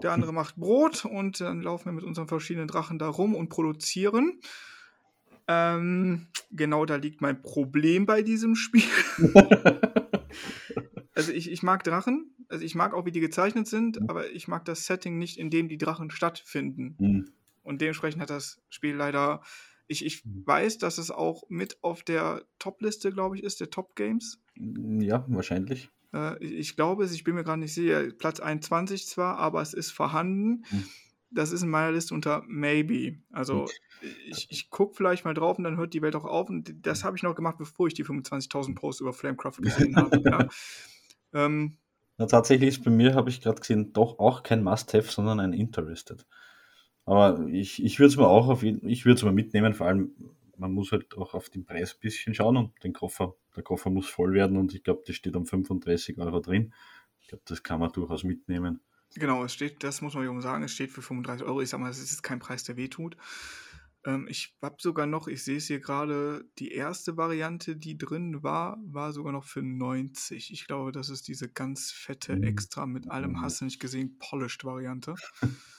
der andere macht Brot und dann laufen wir mit unseren verschiedenen Drachen da rum und produzieren. Ähm, genau da liegt mein Problem bei diesem Spiel. [laughs] Also ich, ich mag Drachen, also ich mag auch, wie die gezeichnet sind, Mhm. aber ich mag das Setting nicht, in dem die Drachen stattfinden. Hm. Und dementsprechend hat das Spiel leider. Ich, ich Mhm. weiß, dass es auch mit auf der Top-Liste, glaube ich, ist, der Top Games. Ja, wahrscheinlich. Äh, ich, glaube es, ich bin mir gerade nicht sicher, Platz 21 zwar, aber es ist vorhanden. Mhm. Das ist in meiner Liste unter Maybe. Also ich, ich gucke vielleicht mal drauf und dann hört die Welt auch auf. Und das habe ich noch gemacht, bevor ich die 25.000 Posts über Flamecraft gesehen [laughs] habe. Ja. Ähm, Na, tatsächlich ist bei mir, habe ich gerade gesehen, doch auch kein Must-Have, sondern ein Interested. Aber ich, ich würde es mir auch auf jeden ich würde es mal mitnehmen, vor allem, man muss halt auch auf den Preis ein bisschen schauen und den Koffer, der Koffer muss voll werden und ich glaube, das steht um 35 Euro drin. Ich glaube, das kann man durchaus mitnehmen. Genau, es steht, das muss man wiederum sagen, es steht für 35 Euro. Ich sag mal, es ist kein Preis, der wehtut. Ähm, ich habe sogar noch, ich sehe es hier gerade, die erste Variante, die drin war, war sogar noch für 90. Ich glaube, das ist diese ganz fette, Mhm. extra mit allem Mhm. hast du nicht gesehen, polished Variante. [laughs]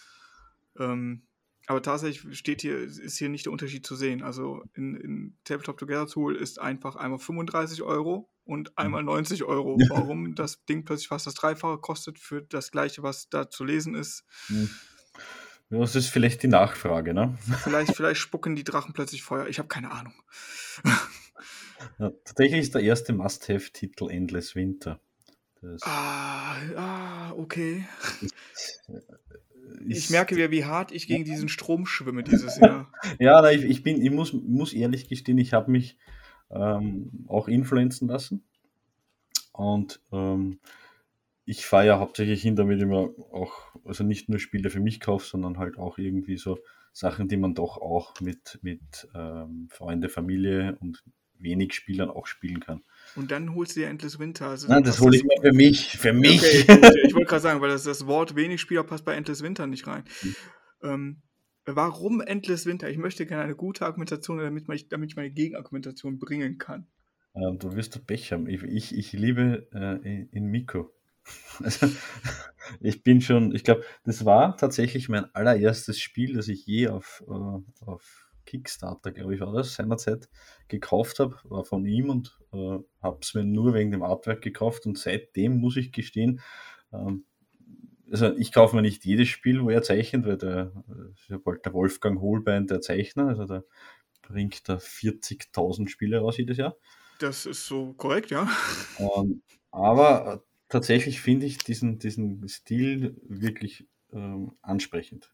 ähm, aber tatsächlich steht hier, ist hier nicht der Unterschied zu sehen. Also in, in Tabletop Together Tool ist einfach einmal 35 Euro und mhm. einmal 90 Euro. [laughs] Warum das Ding plötzlich fast das Dreifache kostet für das gleiche, was da zu lesen ist. Mhm. Das ist vielleicht die Nachfrage, ne? Vielleicht, vielleicht spucken die Drachen plötzlich Feuer. Ich habe keine Ahnung. [laughs] Ja, tatsächlich ist der erste Must-Have-Titel Endless Winter. Das ah, ah, okay. Ist, ich merke wieder, wie hart ich gegen diesen Strom schwimme dieses Jahr. [laughs] ja, ich, ich, bin, ich muss, muss ehrlich gestehen, ich habe mich ähm, auch influenzen lassen. Und ähm, ich fahre ja hauptsächlich hin, damit ich mir auch, also nicht nur Spiele für mich kaufe, sondern halt auch irgendwie so Sachen, die man doch auch mit, mit ähm, Freunde, Familie und wenig Spielern auch spielen kann. Und dann holst du dir Endless Winter. Also Nein, das hole ich mir für mich. Für mich. Okay, ich wollte gerade sagen, weil das, das Wort wenig Spieler passt bei Endless Winter nicht rein. Hm. Ähm, warum Endless Winter? Ich möchte gerne eine gute Argumentation, damit, ich, damit ich meine Gegenargumentation bringen kann. Ähm, du wirst du Pech haben. Ich, ich, ich liebe äh, in, in Miko. [laughs] Also, ich bin schon, ich glaube, das war tatsächlich mein allererstes Spiel, das ich je auf, äh, auf Kickstarter, glaube ich, war das, seinerzeit gekauft habe, war von ihm und äh, habe es mir nur wegen dem Artwork gekauft und seitdem muss ich gestehen, ähm, also ich kaufe mir nicht jedes Spiel, wo er zeichnet, weil der, ist bald der Wolfgang Holbein der Zeichner, also der bringt da 40.000 Spiele raus jedes Jahr. Das ist so korrekt, ja. Ähm, aber äh, tatsächlich finde ich diesen, diesen Stil wirklich ähm, ansprechend.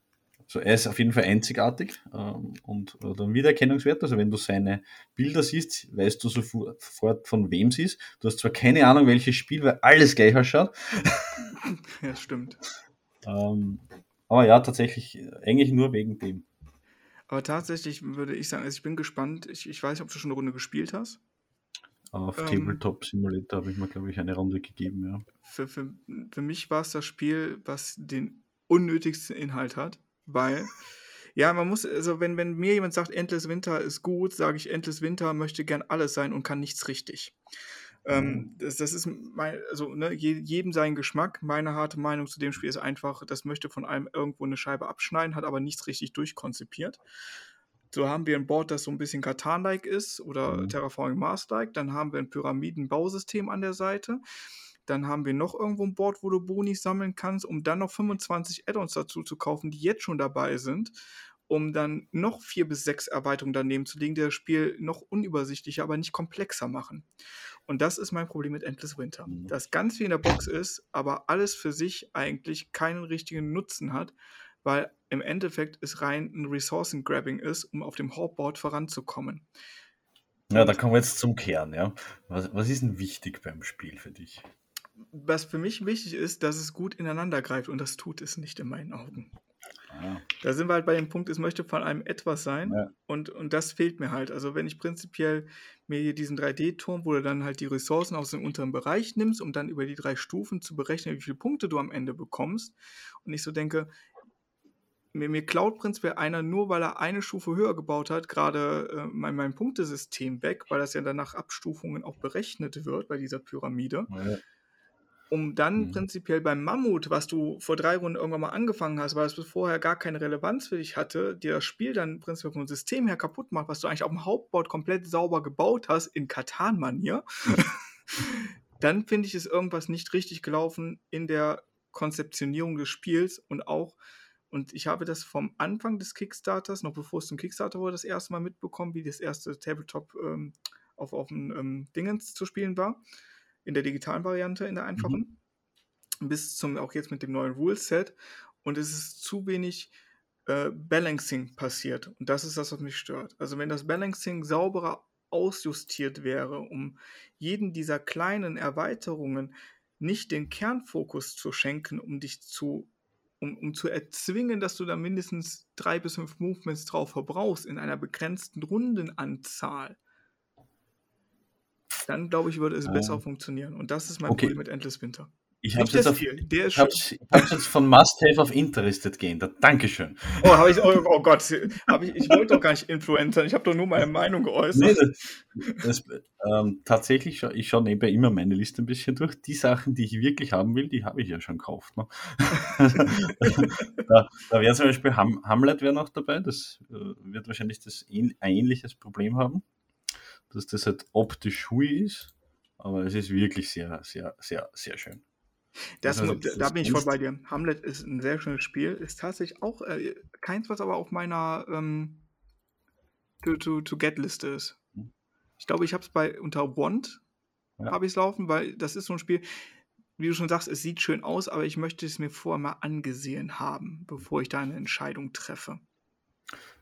So, er ist auf jeden Fall einzigartig ähm, und äh, der Wiedererkennungswert. Also wenn du seine Bilder siehst, weißt du sofort, von wem sie ist. Du hast zwar keine Ahnung, welches Spiel, weil alles gleich ausschaut. [laughs] Ja, stimmt. ähm, aber ja, tatsächlich, eigentlich nur wegen dem. Aber tatsächlich würde ich sagen, also ich bin gespannt. Ich, ich weiß nicht, ob du schon eine Runde gespielt hast. Auf ähm, Tabletop Simulator habe ich mir, glaube ich, eine Runde gegeben, ja. Für, für, für mich war es das Spiel, was den unnötigsten Inhalt hat weil ja, man muss, also wenn, wenn mir jemand sagt, Endless Winter ist gut, sage ich, Endless Winter möchte gern alles sein und kann nichts richtig. Ähm, mhm. das, das, ist mein, also ne, jedem sein Geschmack. Meine harte Meinung zu dem Spiel ist einfach, das möchte von einem irgendwo eine Scheibe abschneiden, hat aber nichts richtig durchkonzipiert. So haben wir ein Board, das so ein bisschen Katan-like ist oder mhm. Terraforming Mars-like. Dann haben wir ein Pyramidenbausystem an der Seite. Dann haben wir noch irgendwo ein Board, wo du Bonis sammeln kannst, um dann noch 25 Add-ons dazu zu kaufen, die jetzt schon dabei sind, um dann noch vier bis sechs Erweiterungen daneben zu legen, die das Spiel noch unübersichtlicher, aber nicht komplexer machen. Und das ist mein Problem mit Endless Winter. Mhm. Dass ganz viel in der Box ist, aber alles für sich eigentlich keinen richtigen Nutzen hat, weil im Endeffekt es rein ein Ressourcen-Grabbing ist, um auf dem Hauptboard voranzukommen. Ja, da kommen wir jetzt zum Kern, ja. Was, was ist denn wichtig beim Spiel für dich? Was für mich wichtig ist, dass es gut ineinander greift und das tut es nicht in meinen Augen. Ah. Da sind wir halt bei dem Punkt, es möchte von einem etwas sein ja. und, und das fehlt mir halt. Also wenn ich prinzipiell mir hier diesen 3D-Turm, wo du dann halt die Ressourcen aus dem unteren Bereich nimmst, um dann über die drei Stufen zu berechnen, wie viele Punkte du am Ende bekommst und ich so denke, mir, mir klaut prinzipiell einer nur, weil er eine Stufe höher gebaut hat, gerade äh, mein, mein Punktesystem weg, weil das ja dann nach Abstufungen auch berechnet wird bei dieser Pyramide. Ja um dann mhm. prinzipiell beim Mammut, was du vor drei Runden irgendwann mal angefangen hast, weil es vorher gar keine Relevanz für dich hatte, dir das Spiel dann prinzipiell vom System her kaputt macht, was du eigentlich auf dem Hauptboard komplett sauber gebaut hast, in Katan-Manier, [laughs] dann finde ich es irgendwas nicht richtig gelaufen in der Konzeptionierung des Spiels und auch, und ich habe das vom Anfang des Kickstarters, noch bevor es zum Kickstarter wurde, das erste Mal mitbekommen, wie das erste Tabletop ähm, auf, auf dem ähm, Dingens zu spielen war in der digitalen Variante, in der einfachen, mhm. bis zum auch jetzt mit dem neuen Rule-Set. Und es ist zu wenig äh, Balancing passiert. Und das ist das, was mich stört. Also wenn das Balancing sauberer ausjustiert wäre, um jeden dieser kleinen Erweiterungen nicht den Kernfokus zu schenken, um dich zu, um, um zu erzwingen, dass du da mindestens drei bis fünf Movements drauf verbrauchst in einer begrenzten Rundenanzahl, dann glaube ich, würde es besser funktionieren. Und das ist mein okay. Problem mit Endless Winter. Ich habe jetzt, auf- ich hab's, ich hab's jetzt von Must-Have auf Interested geändert. Dankeschön. Oh, hab ich, oh, oh Gott, hab ich, ich wollte doch gar nicht influencern, ich habe doch nur meine Meinung geäußert. Nee, das, das, ähm, tatsächlich, scha- ich schaue nebenbei immer meine Liste ein bisschen durch. Die Sachen, die ich wirklich haben will, die habe ich ja schon gekauft. Ne? [laughs] da da wäre zum Beispiel Ham, Hamlet wäre noch dabei. Das äh, wird wahrscheinlich das ein ähnliches Problem haben, dass das halt optisch hui ist. Aber es ist wirklich sehr, sehr, sehr, sehr schön. Das, Also, das da bin ich voll bei dir. Hamlet ist ein sehr schönes Spiel. Ist tatsächlich auch äh, keins, was aber auf meiner ähm, To-Get-Liste ist. Hm. Ich glaube, ich habe es bei unter Want Ja. habe ich es laufen, weil das ist so ein Spiel, wie du schon sagst, es sieht schön aus, aber ich möchte es mir vorher mal angesehen haben, bevor ich da eine Entscheidung treffe.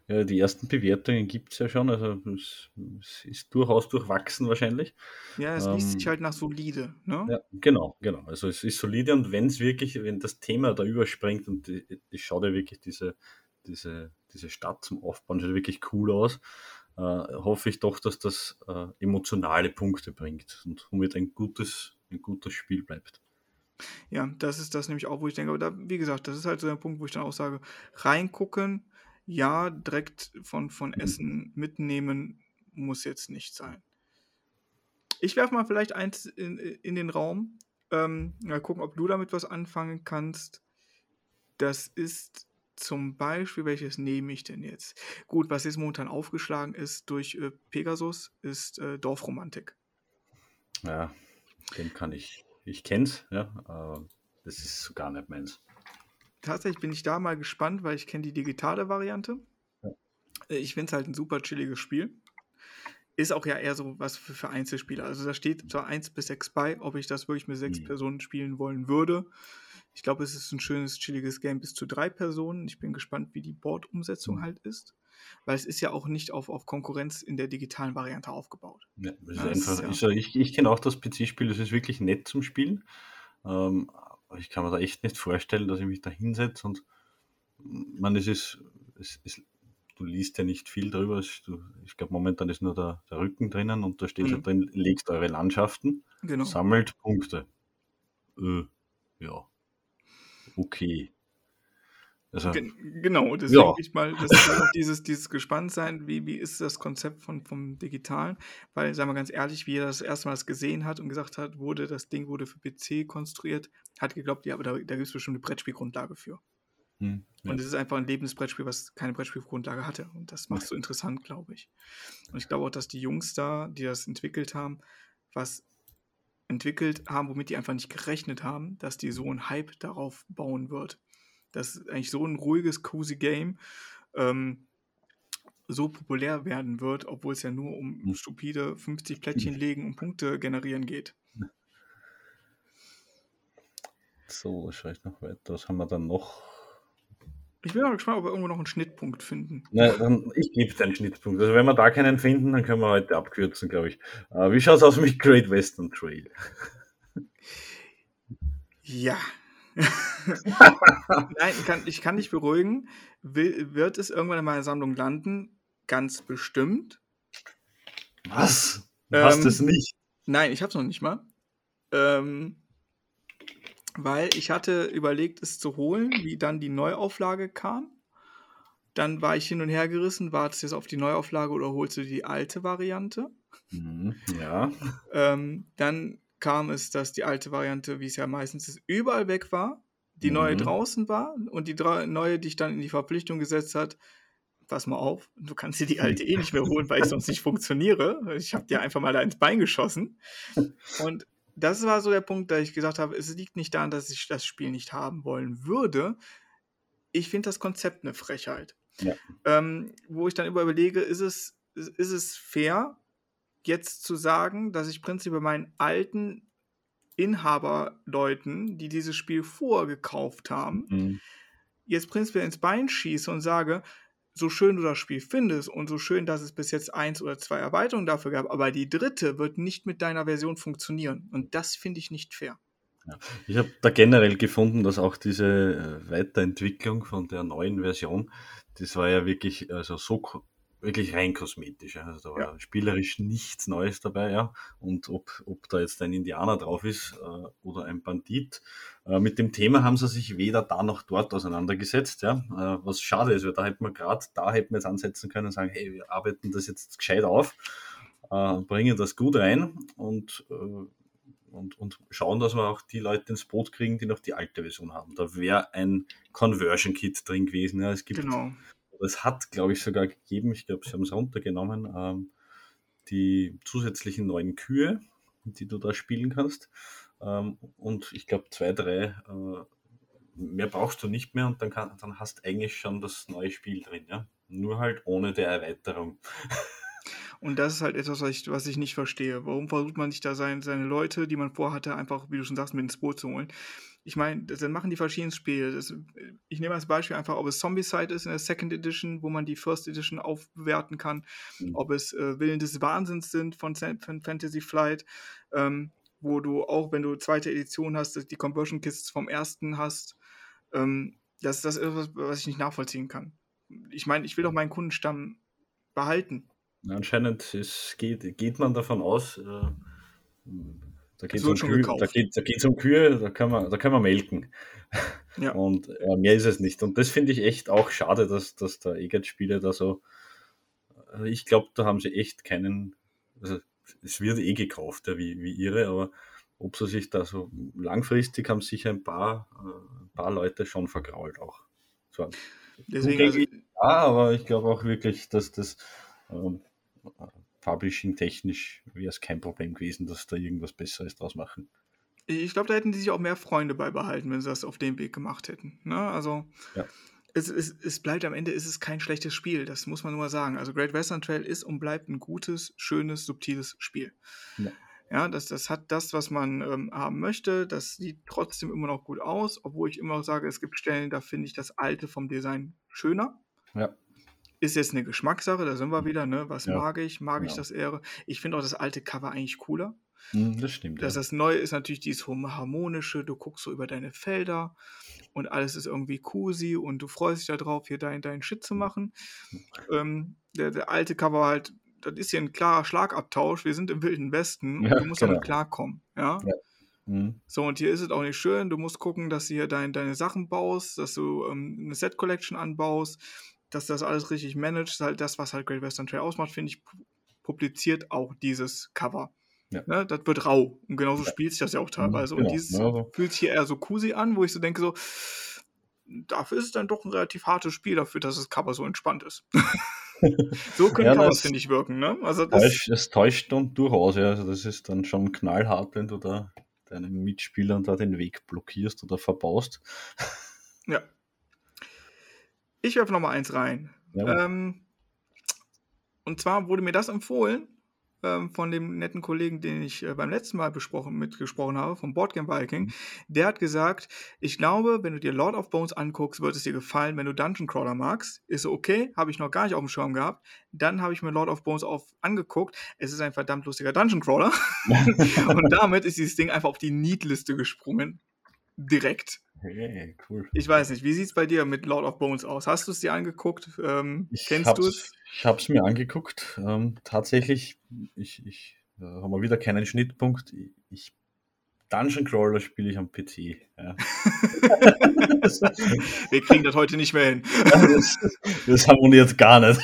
Ja, die ersten Bewertungen gibt es ja schon. Also es, es ist durchaus durchwachsen wahrscheinlich. Ja, es liest Ähm, sich halt nach solide, ne? Ja, genau, genau. Also es ist solide und wenn es wirklich, wenn das Thema da überspringt und ich schaue ja wirklich diese, diese, diese Stadt zum Aufbauen, schaut wirklich cool aus, äh, hoffe ich doch, dass das äh, emotionale Punkte bringt und somit ein gutes, ein gutes Spiel bleibt. Ja, das ist das nämlich auch, wo ich denke, aber da, wie gesagt, das ist halt so der Punkt, wo ich dann auch sage, reingucken, ja, direkt von, von. Essen mitnehmen, muss jetzt nicht sein. Ich werfe mal vielleicht eins in, in den Raum, ähm, mal gucken, ob du damit was anfangen kannst. Das ist zum Beispiel, welches nehme ich denn jetzt? Gut, was jetzt momentan aufgeschlagen ist durch äh, Pegasus, ist äh, Dorfromantik. Ja, den kann ich, ich kenn's, ja, aber das ist gar nicht meins. Tatsächlich bin ich da mal gespannt, weil ich kenne die digitale Variante. Ja. Äh, Ich finde es halt ein super chilliges Spiel. Ist auch ja eher so was für, für Einzelspieler. Also da steht zwar 1 bis 6 bei, ob ich das wirklich mit sechs Mhm. Personen spielen wollen würde. Ich glaube, es ist ein schönes, chilliges Game bis zu drei Personen. Ich bin gespannt, wie die Board-Umsetzung Mhm. halt ist. Weil es ist ja auch nicht auf, auf Konkurrenz in der digitalen Variante aufgebaut. Ja, das einfach, ist ja, ich, ich kenne auch das PC-Spiel, das ist wirklich nett zum Spielen. Ähm, ich kann mir da echt nicht vorstellen, dass ich mich da hinsetze und man, es ist, es, es, du liest ja nicht viel drüber. Es, du, ich glaube, momentan ist nur der, der Rücken drinnen und da steht Mhm. ja drin, legt eure Landschaften, Genau. sammelt Punkte. Äh, ja. Okay. Also, Gen genau, deswegen Ja. ich mal, das ist auch dieses, dieses Gespanntsein, wie, wie ist das Konzept von, vom Digitalen? Weil, sagen wir ganz ehrlich, wie er das erste Mal das gesehen hat und gesagt hat, wurde, das Ding wurde für PC konstruiert, hat geglaubt, ja, aber da, da gibt es bestimmt eine Brettspielgrundlage für. hm, ja. Und es ist einfach ein lebendes Brettspiel, was keine Brettspielgrundlage hatte. Und das macht es so interessant, glaube ich. Und ich glaube auch, dass die Jungs da, die das entwickelt haben, was entwickelt haben, womit die einfach nicht gerechnet haben, dass die so einen Hype darauf bauen wird. Dass eigentlich so ein ruhiges, cozy Game ähm, so populär werden wird, obwohl es ja nur um Mhm. stupide 50 Plättchen legen und Punkte generieren geht. So, ich noch weiter? Was haben wir dann noch? Ich bin mal gespannt, ob wir irgendwo noch einen Schnittpunkt finden. Na, dann, ich gebe einen Schnittpunkt. Also wenn wir da keinen finden, dann können wir heute abkürzen, glaube ich. Äh, wie schaut es aus mit Great Western Trail? Ja. Nein, kann, ich kann dich beruhigen. Will, wird es irgendwann in meiner Sammlung landen? Ganz bestimmt. Was? Du hast Ähm, es nicht. Nein, ich habe es noch nicht mal. Ähm, weil ich hatte überlegt, es zu holen, wie dann die Neuauflage kam. Dann war ich hin und her gerissen, wartest du jetzt auf die Neuauflage oder holst du die alte Variante? Mhm, ja. Ähm, dann kam es, dass die alte Variante, wie es ja meistens ist, überall weg war, die neue Mhm. draußen war und die neue, die ich dann in die Verpflichtung gesetzt hat, pass mal auf, du kannst dir die alte eh nicht mehr holen, weil ich sonst nicht funktioniere. Ich habe dir [laughs] einfach mal da ins Bein geschossen. Und das war so der Punkt, da ich gesagt habe, es liegt nicht daran, dass ich das Spiel nicht haben wollen würde. Ich finde das Konzept eine Frechheit. Ja. Ähm, wo ich dann überlege, ist es, ist es fair, jetzt zu sagen, dass ich prinzipiell meinen alten Inhaberleuten, die dieses Spiel vorgekauft haben, Mhm. jetzt prinzipiell ins Bein schieße und sage, so schön du das Spiel findest und so schön, dass es bis jetzt eins oder zwei Erweiterungen dafür gab, aber die dritte wird nicht mit deiner Version funktionieren. Und das finde ich nicht fair. Ich habe da generell gefunden, dass auch diese äh, Weiterentwicklung von der neuen Version, das war ja wirklich also so wirklich rein kosmetisch. Also da war Ja. spielerisch nichts Neues dabei, ja. Und ob, ob da jetzt ein Indianer drauf ist äh, oder ein Bandit. Äh, mit dem Thema haben sie sich weder da noch dort auseinandergesetzt, ja. Äh, was schade ist, weil da hätten wir gerade, da hätten wir jetzt ansetzen können und sagen, hey, wir arbeiten das jetzt gescheit auf, äh, bringen das gut rein und äh, und, und schauen, dass wir auch die Leute ins Boot kriegen, die noch die alte Version haben. Da wäre ein Conversion Kit drin gewesen. Ja. Es gibt, Genau. Es hat, glaube ich, sogar gegeben, ich glaube, sie haben es runtergenommen, ähm, die zusätzlichen neuen Kühe, die du da spielen kannst. Ähm, und ich glaube, zwei, drei äh, mehr brauchst du nicht mehr und dann, kann, dann hast eigentlich schon das neue Spiel drin. Ja? Nur halt ohne der Erweiterung. [laughs] Und das ist halt etwas, was ich, was ich nicht verstehe. Warum versucht man nicht da seine, seine Leute, die man vorhatte, einfach, wie du schon sagst, mit ins Boot zu holen? Ich meine, dann machen die verschiedene Spiele. Das, ich nehme als Beispiel einfach, ob es Zombicide ist in der Second Edition, wo man die First Edition aufwerten kann, Mhm. ob es äh, Willen des Wahnsinns sind von, von Fantasy Flight, ähm, wo du auch, wenn du zweite Edition hast, die Conversion Kits vom ersten hast. Ähm, das, das ist etwas, was ich nicht nachvollziehen kann. Ich meine, ich will doch meinen Kundenstamm behalten. Anscheinend ist, geht, geht man davon aus, äh, da geht es um, Kühe, gekauft. da geht, da geht's um Kühe, da kann man, da kann man melken. [laughs] Ja. Und äh, mehr ist es nicht. Und das finde ich echt auch schade, dass, dass der Eget-Spieler da so. Also ich glaube, da haben sie echt keinen. Also es wird eh gekauft, ja, wie, wie ihre, aber ob sie sich da so langfristig haben sicher ein paar, äh, ein paar Leute schon vergrault auch. So, Deswegen, also, ja, aber ich glaube auch wirklich, dass das ähm, Publishing-technisch wäre es kein Problem gewesen, dass da irgendwas Besseres draus machen. ich glaube, da hätten die sich auch mehr Freunde beibehalten, wenn sie das auf dem Weg gemacht hätten. Ne? Also, Ja. es, es, es bleibt am Ende, ist es kein schlechtes Spiel, das muss man nur mal sagen. Also, Great Western Trail ist und bleibt ein gutes, schönes, subtiles Spiel. Ja. Ja, das, das hat das, was man ähm, haben möchte. Das sieht trotzdem immer noch gut aus, obwohl ich immer noch sage, es gibt Stellen, da finde ich das alte vom Design schöner. Ja. Ist jetzt eine Geschmackssache, da sind wir wieder, ne? Was Ja, mag ich? Mag ich genau. das eher? Ich finde auch das alte Cover eigentlich cooler. Hm, Das stimmt. Das, ja. das Neue ist natürlich dieses harmonische, du guckst so über deine Felder und alles ist irgendwie cozy und du freust dich darauf, hier deinen dein Shit zu machen. Ähm, der, der alte Cover halt, das ist hier ein klarer Schlagabtausch, wir sind im Wilden Westen Ja, und du musst damit genau. klarkommen. Ja? Ja. Hm, So, und hier ist es auch nicht schön, du musst gucken, dass du hier dein, deine Sachen baust, dass du ähm, eine Set-Collection anbaust, dass das alles richtig managst, halt das, was halt Great Western Trail ausmacht, finde ich, pu- publiziert auch dieses Cover. Ja. Ne, das wird rau. Und genauso spielt sich das ja auch teilweise. genau, und dieses also- fühlt sich hier eher so cozy an, wo ich so denke, so, dafür ist es dann doch ein relativ hartes Spiel, dafür, dass das Cover so entspannt ist. [laughs] so können Ja, Covers, das- finde ich, wirken. Ne? Also das, täuscht, es täuscht dann durchaus, ja. Also das ist dann schon knallhart, wenn du da deinen Mitspielern da den Weg blockierst oder verbaust. ja. Ich werfe noch mal eins rein. Ja, Ähm, und zwar wurde mir das empfohlen ähm, von dem netten Kollegen, den ich äh, beim letzten Mal besprochen, mitgesprochen habe, vom Boardgame Viking. Der hat gesagt, ich glaube, wenn du dir Lord of Bones anguckst, wird es dir gefallen, wenn du Dungeon Crawler magst. Ist so okay, habe ich noch gar nicht auf dem Schirm gehabt. Dann habe ich mir Lord of Bones auf angeguckt. Es ist ein verdammt lustiger Dungeon Crawler. [laughs] und damit ist dieses Ding einfach auf die Need-Liste gesprungen. Direkt. hey, cool. Ich weiß nicht, wie sieht es bei dir mit Lord of Bones aus? Hast du es dir angeguckt? Ähm, Ich kennst du es? Ich habe es mir angeguckt. Ähm, tatsächlich, ich, ich äh, haben wir wieder keinen Schnittpunkt. Ich, ich Dungeon Crawler spiele ich am PC. Ja. das, [laughs] Wir kriegen das heute nicht mehr hin. das harmoniert gar nicht.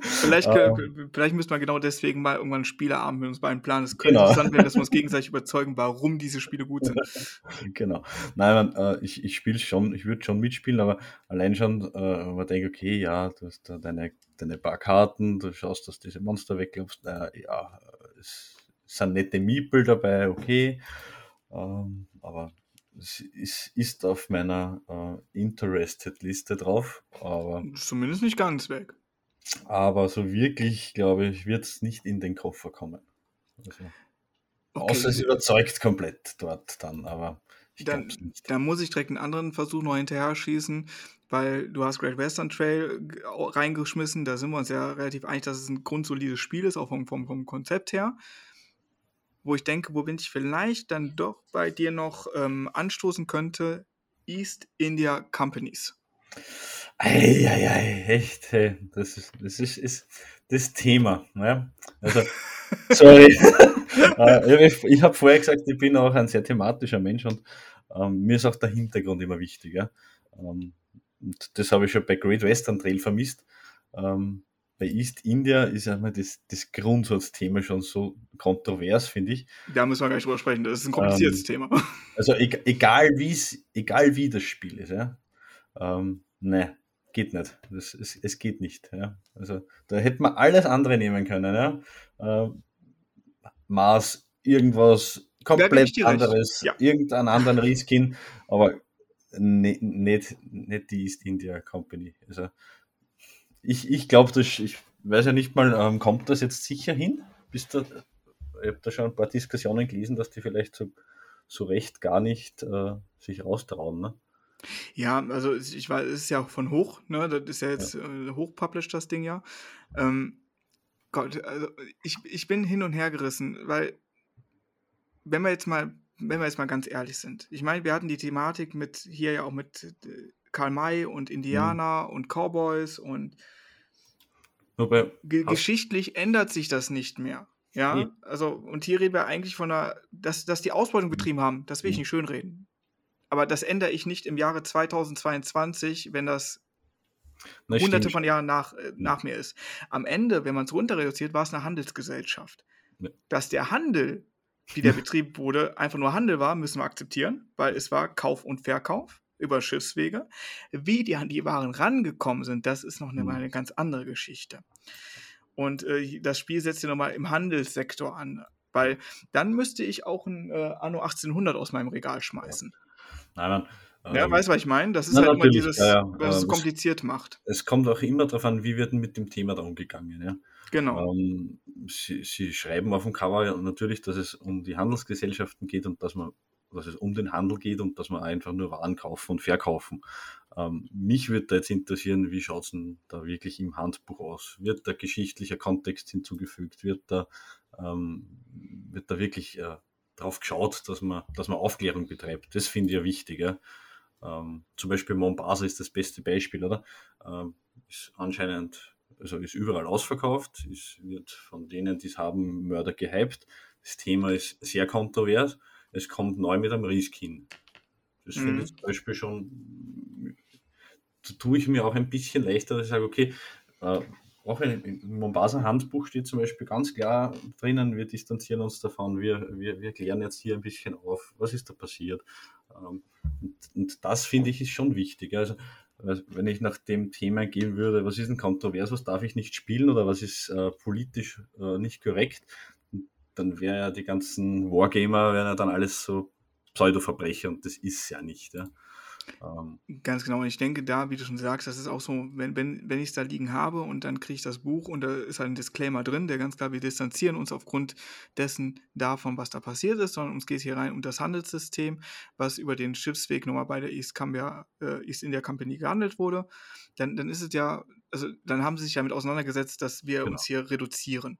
Vielleicht, kö- vielleicht müssen wir genau deswegen mal irgendwann einen Spieleabend mit uns beiden planen. Es könnte Genau. interessant werden, dass wir uns gegenseitig überzeugen, warum diese Spiele gut sind. [laughs] genau. Nein, man, äh, ich, ich spiele schon, ich würde schon mitspielen, aber allein schon, äh, wenn man denkt, okay, ja, du hast da deine, deine paar Karten, du schaust, dass diese Monster weglaufst, naja, ja, es sind nette Miepel dabei, okay. Ähm, aber es ist, ist auf meiner äh, Interested-Liste drauf, aber, Zumindest nicht ganz weg. aber so wirklich, glaube ich, wird es nicht in den Koffer kommen. Also, Okay, Außer es überzeugt komplett dort dann, aber ich Dann- glaube es nicht. da muss ich direkt einen anderen Versuch noch hinterher schießen, weil du hast Great Western Trail reingeschmissen. Da sind wir uns ja relativ einig, dass es ein grundsolides Spiel ist, auch vom, vom, vom Konzept her. Wo ich denke, wo bin ich vielleicht dann doch bei dir noch ähm, anstoßen könnte, East India Companies. Eieiei, echt, hey, das ist das, ist, ist das Thema. Ja? Also, sorry. [laughs] Äh, ich ich habe vorher gesagt, ich bin auch ein sehr thematischer Mensch und ähm, mir ist auch der Hintergrund immer wichtig. Ja? Ähm, und das habe ich schon bei Great Western Trail vermisst. Ähm, bei East India ist ja mal das, das Grundsatzthema schon so kontrovers, finde ich. Da müssen wir gar nicht drüber sprechen, das ist ein kompliziertes ähm, Thema. [laughs] Also egal, wie's, egal wie das Spiel ist, ja. Ähm, ne, geht nicht. Das, es, es geht nicht. Ja. Also da hätte man alles andere nehmen können. Ja. Äh, Mars, irgendwas komplett anderes, ja. irgendeinen anderen Riskin, aber ne, nicht, nicht die East India Company. Also ich, ich glaube, ich weiß ja nicht mal, ähm, kommt das jetzt sicher hin? Bist du, ich habe da schon ein paar Diskussionen gelesen, dass die vielleicht so, so recht gar nicht äh, sich raustrauen. Ne? Ja, also ich weiß, es ist ja auch von hoch, ne? Das ist ja jetzt ja. äh, hochpublished, das Ding ja. Ähm, Gott, also ich, ich bin hin und her gerissen, weil wenn wir jetzt mal, wenn wir jetzt mal ganz ehrlich sind, ich meine, wir hatten die Thematik mit hier ja auch mit äh, Karl May und Indianer mhm. und Cowboys und Wobei, ge geschichtlich ändert sich das nicht mehr. Ja, nee. also, und hier reden wir eigentlich von einer, dass, dass die Ausbeutung betrieben haben, das will ich mhm. nicht schönreden. Aber das ändere ich nicht im Jahre 2022, wenn das Na, hunderte von Jahren nach, äh, nach mir ist. Am Ende, wenn man es runter reduziert, war es eine Handelsgesellschaft. Ja. Dass der Handel, wie der [laughs] betrieben wurde, einfach nur Handel war, müssen wir akzeptieren, weil es war Kauf und Verkauf über Schiffswege. Wie die an die Waren rangekommen sind, das ist noch eine, mhm. eine ganz andere Geschichte. Und äh, das Spiel setzt sich nochmal im Handelssektor an, weil dann müsste ich auch ein äh, Anno 1800 aus meinem Regal schmeißen. Nein, nein. Ja, ähm, weißt du, was ich meine? Das ist na, halt immer dieses, ja, ja. was es kompliziert macht. Es kommt auch immer darauf an, wie wird mit dem Thema da umgegangen. Ja? Genau. Ähm, sie, sie, schreiben auf dem Cover natürlich, dass es um die Handelsgesellschaften geht und dass man dass es um den Handel geht und dass man einfach nur Waren kaufen und verkaufen. Ähm, mich würde da jetzt interessieren, wie schaut es denn da wirklich im Handbuch aus? Wird da geschichtlicher Kontext hinzugefügt? Wird da, ähm, wird da wirklich äh, drauf geschaut, dass man, dass man Aufklärung betreibt? Das finde ich ja wichtig. Ja? Ähm, zum Beispiel Mombasa ist das beste Beispiel, oder? Ähm, ist anscheinend, also ist überall ausverkauft, ist, wird von denen, die es haben, Mörder gehypt. Das Thema ist sehr kontrovers es kommt neu mit einem Riskin. Das mhm. finde ich zum Beispiel schon, da tue ich mir auch ein bisschen leichter, dass ich sage, okay, äh, auch im Mombasa Handbuch steht zum Beispiel ganz klar drinnen, wir distanzieren uns davon, wir, wir, wir klären jetzt hier ein bisschen auf, was ist da passiert. Ähm, und, und, das finde ich ist schon wichtig. Also, wenn ich nach dem Thema gehen würde, was ist ein kontrovers, was darf ich nicht spielen oder was ist äh, politisch äh, nicht korrekt, dann wäre ja die ganzen Wargamer, wären ja dann alles so Pseudo-Verbrecher und das ist ja nicht. Ja. Ähm, Ganz genau. Und ich denke da, wie du schon sagst, das ist auch so, wenn, wenn, wenn ich es da liegen habe und dann kriege ich das Buch und da ist halt ein Disclaimer drin, der ganz klar, wir distanzieren uns aufgrund dessen davon, was da passiert ist, sondern uns geht es hier rein um das Handelssystem, was über den Schiffsweg nochmal bei der East, Cambia, äh, East India Company gehandelt wurde. Dann, dann ist es ja, also dann haben sie sich damit auseinandergesetzt, dass wir genau. uns hier reduzieren.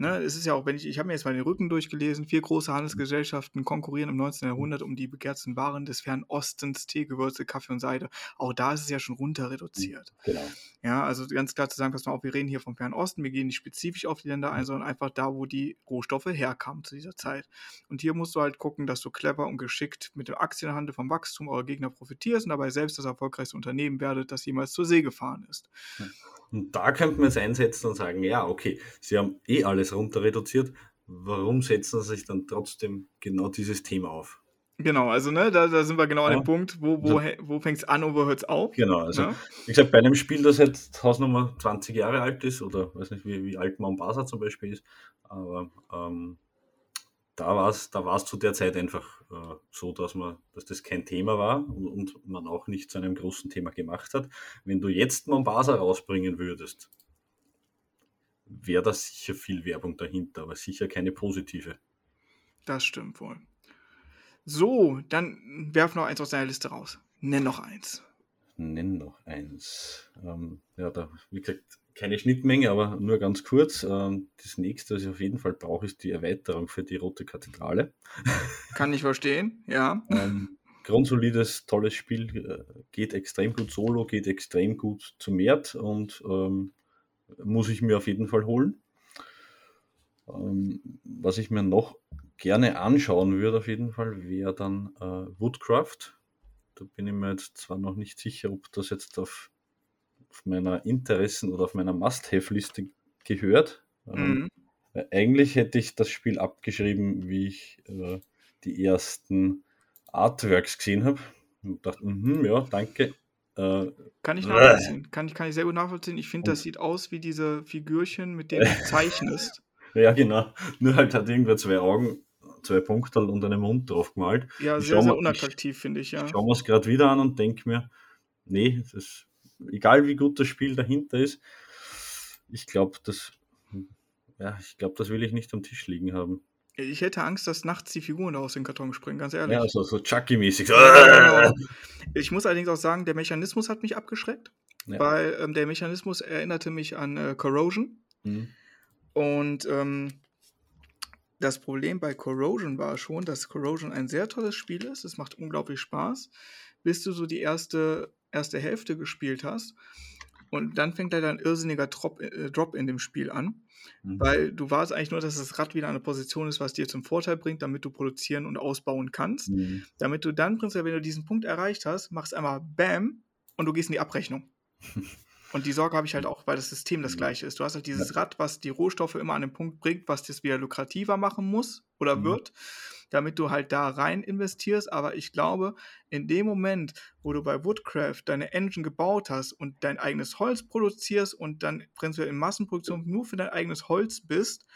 Ne, es ist ja auch, wenn ich, ich habe mir jetzt mal den Rücken durchgelesen, vier große Handelsgesellschaften konkurrieren im 19. Jahrhundert um die begehrten Waren des Fernostens, Tee, Gewürze, Kaffee und Seide. Auch da ist es ja schon runter reduziert. Genau. Ja, also ganz klar zu sagen, pass mal auf, wir reden hier vom Fernosten, wir gehen nicht spezifisch auf die Länder ein, sondern einfach da, wo die Rohstoffe herkamen zu dieser Zeit. Und hier musst du halt gucken, dass du clever und geschickt mit dem Aktienhandel vom Wachstum eurer Gegner profitierst und dabei selbst das erfolgreichste Unternehmen werdet, das jemals zur See gefahren ist. Und da könnte man jetzt einsetzen und sagen, ja, okay, sie haben eh alles runter reduziert, warum setzen sie sich dann trotzdem genau dieses Thema auf? Genau, also ne, da, da sind wir genau ja. an dem Punkt, wo, wo, also, wo fängt es an und wo hört es auf. Genau, also ja? wie gesagt, bei einem Spiel, das jetzt Hausnummer 20 Jahre alt ist, oder weiß nicht, wie, wie alt Mombasa zum Beispiel ist, aber ähm, da war es da war's zu der Zeit einfach äh, so, dass, man, dass das kein Thema war und, und, man auch nicht zu einem großen Thema gemacht hat. Wenn du jetzt Mombasa rausbringen würdest, wäre da sicher viel Werbung dahinter, aber sicher keine positive. Das stimmt wohl. So, dann werf noch eins aus deiner Liste raus. Nenn noch eins. Nenn noch eins. Ähm, ja, da, wie gesagt, keine Schnittmenge, aber nur ganz kurz. Ähm, das nächste, was ich auf jeden Fall brauche, ist die Erweiterung für die Rote Kathedrale. Kann ich verstehen, ja. Ähm, grundsolides, tolles Spiel, äh, geht extrem gut solo, geht extrem gut zu Mert und ähm, muss ich mir auf jeden Fall holen. Ähm, was ich mir noch gerne anschauen würde, auf jeden Fall, wäre dann äh, Woodcraft. Da bin ich mir jetzt zwar noch nicht sicher, ob das jetzt auf, auf meiner Interessen- oder auf meiner Must-Have-Liste gehört. Ähm, mhm. eigentlich hätte ich das Spiel abgeschrieben, wie ich äh, die ersten Artworks gesehen habe. Und dachte, mh, ja, danke. Äh, kann ich nachvollziehen. Kann ich, kann ich sehr gut nachvollziehen. Ich finde, das sieht aus wie diese Figürchen, mit denen du [laughs] zeichnest. ja, genau. Nur halt hat irgendwer zwei Augen, zwei Punkte und einen Mund drauf gemalt. Ja, sehr, sehr unattraktiv, finde ich, ja. Ich schaue mir es gerade wieder an und denke mir, nee, das, egal wie gut das Spiel dahinter ist, ich glaube, das, ja, ich glaube, das will ich nicht am Tisch liegen haben. Ich hätte Angst, dass nachts die Figuren aus dem Karton springen, ganz ehrlich. Ja, so, so Chucky-mäßig. Genau. Ich muss allerdings auch sagen, der Mechanismus hat mich abgeschreckt, ja. weil ähm, der Mechanismus erinnerte mich an äh, Corrosion. Mhm. Und ähm, das Problem bei Corrosion war schon, dass Corrosion ein sehr tolles Spiel ist. Es macht unglaublich Spaß, bis du so die erste, erste Hälfte gespielt hast. Und dann fängt leider ein irrsinniger Drop, äh, Drop in dem Spiel an. Mhm. Weil du warst eigentlich nur, dass das Rad wieder eine Position ist, was dir zum Vorteil bringt, damit du produzieren und ausbauen kannst. Mhm. Damit du dann prinzipiell, wenn du diesen Punkt erreicht hast, machst einmal BAM und du gehst in die Abrechnung. [laughs] Und die Sorge habe ich halt auch, weil das System das mhm. gleiche ist. Du hast halt dieses Rad, was die Rohstoffe immer an den Punkt bringt, was das wieder lukrativer machen muss oder mhm. wird, damit du halt da rein investierst. Aber ich glaube, in dem Moment, wo du bei Woodcraft deine Engine gebaut hast und dein eigenes Holz produzierst und dann prinzipiell in Massenproduktion nur für dein eigenes Holz bist,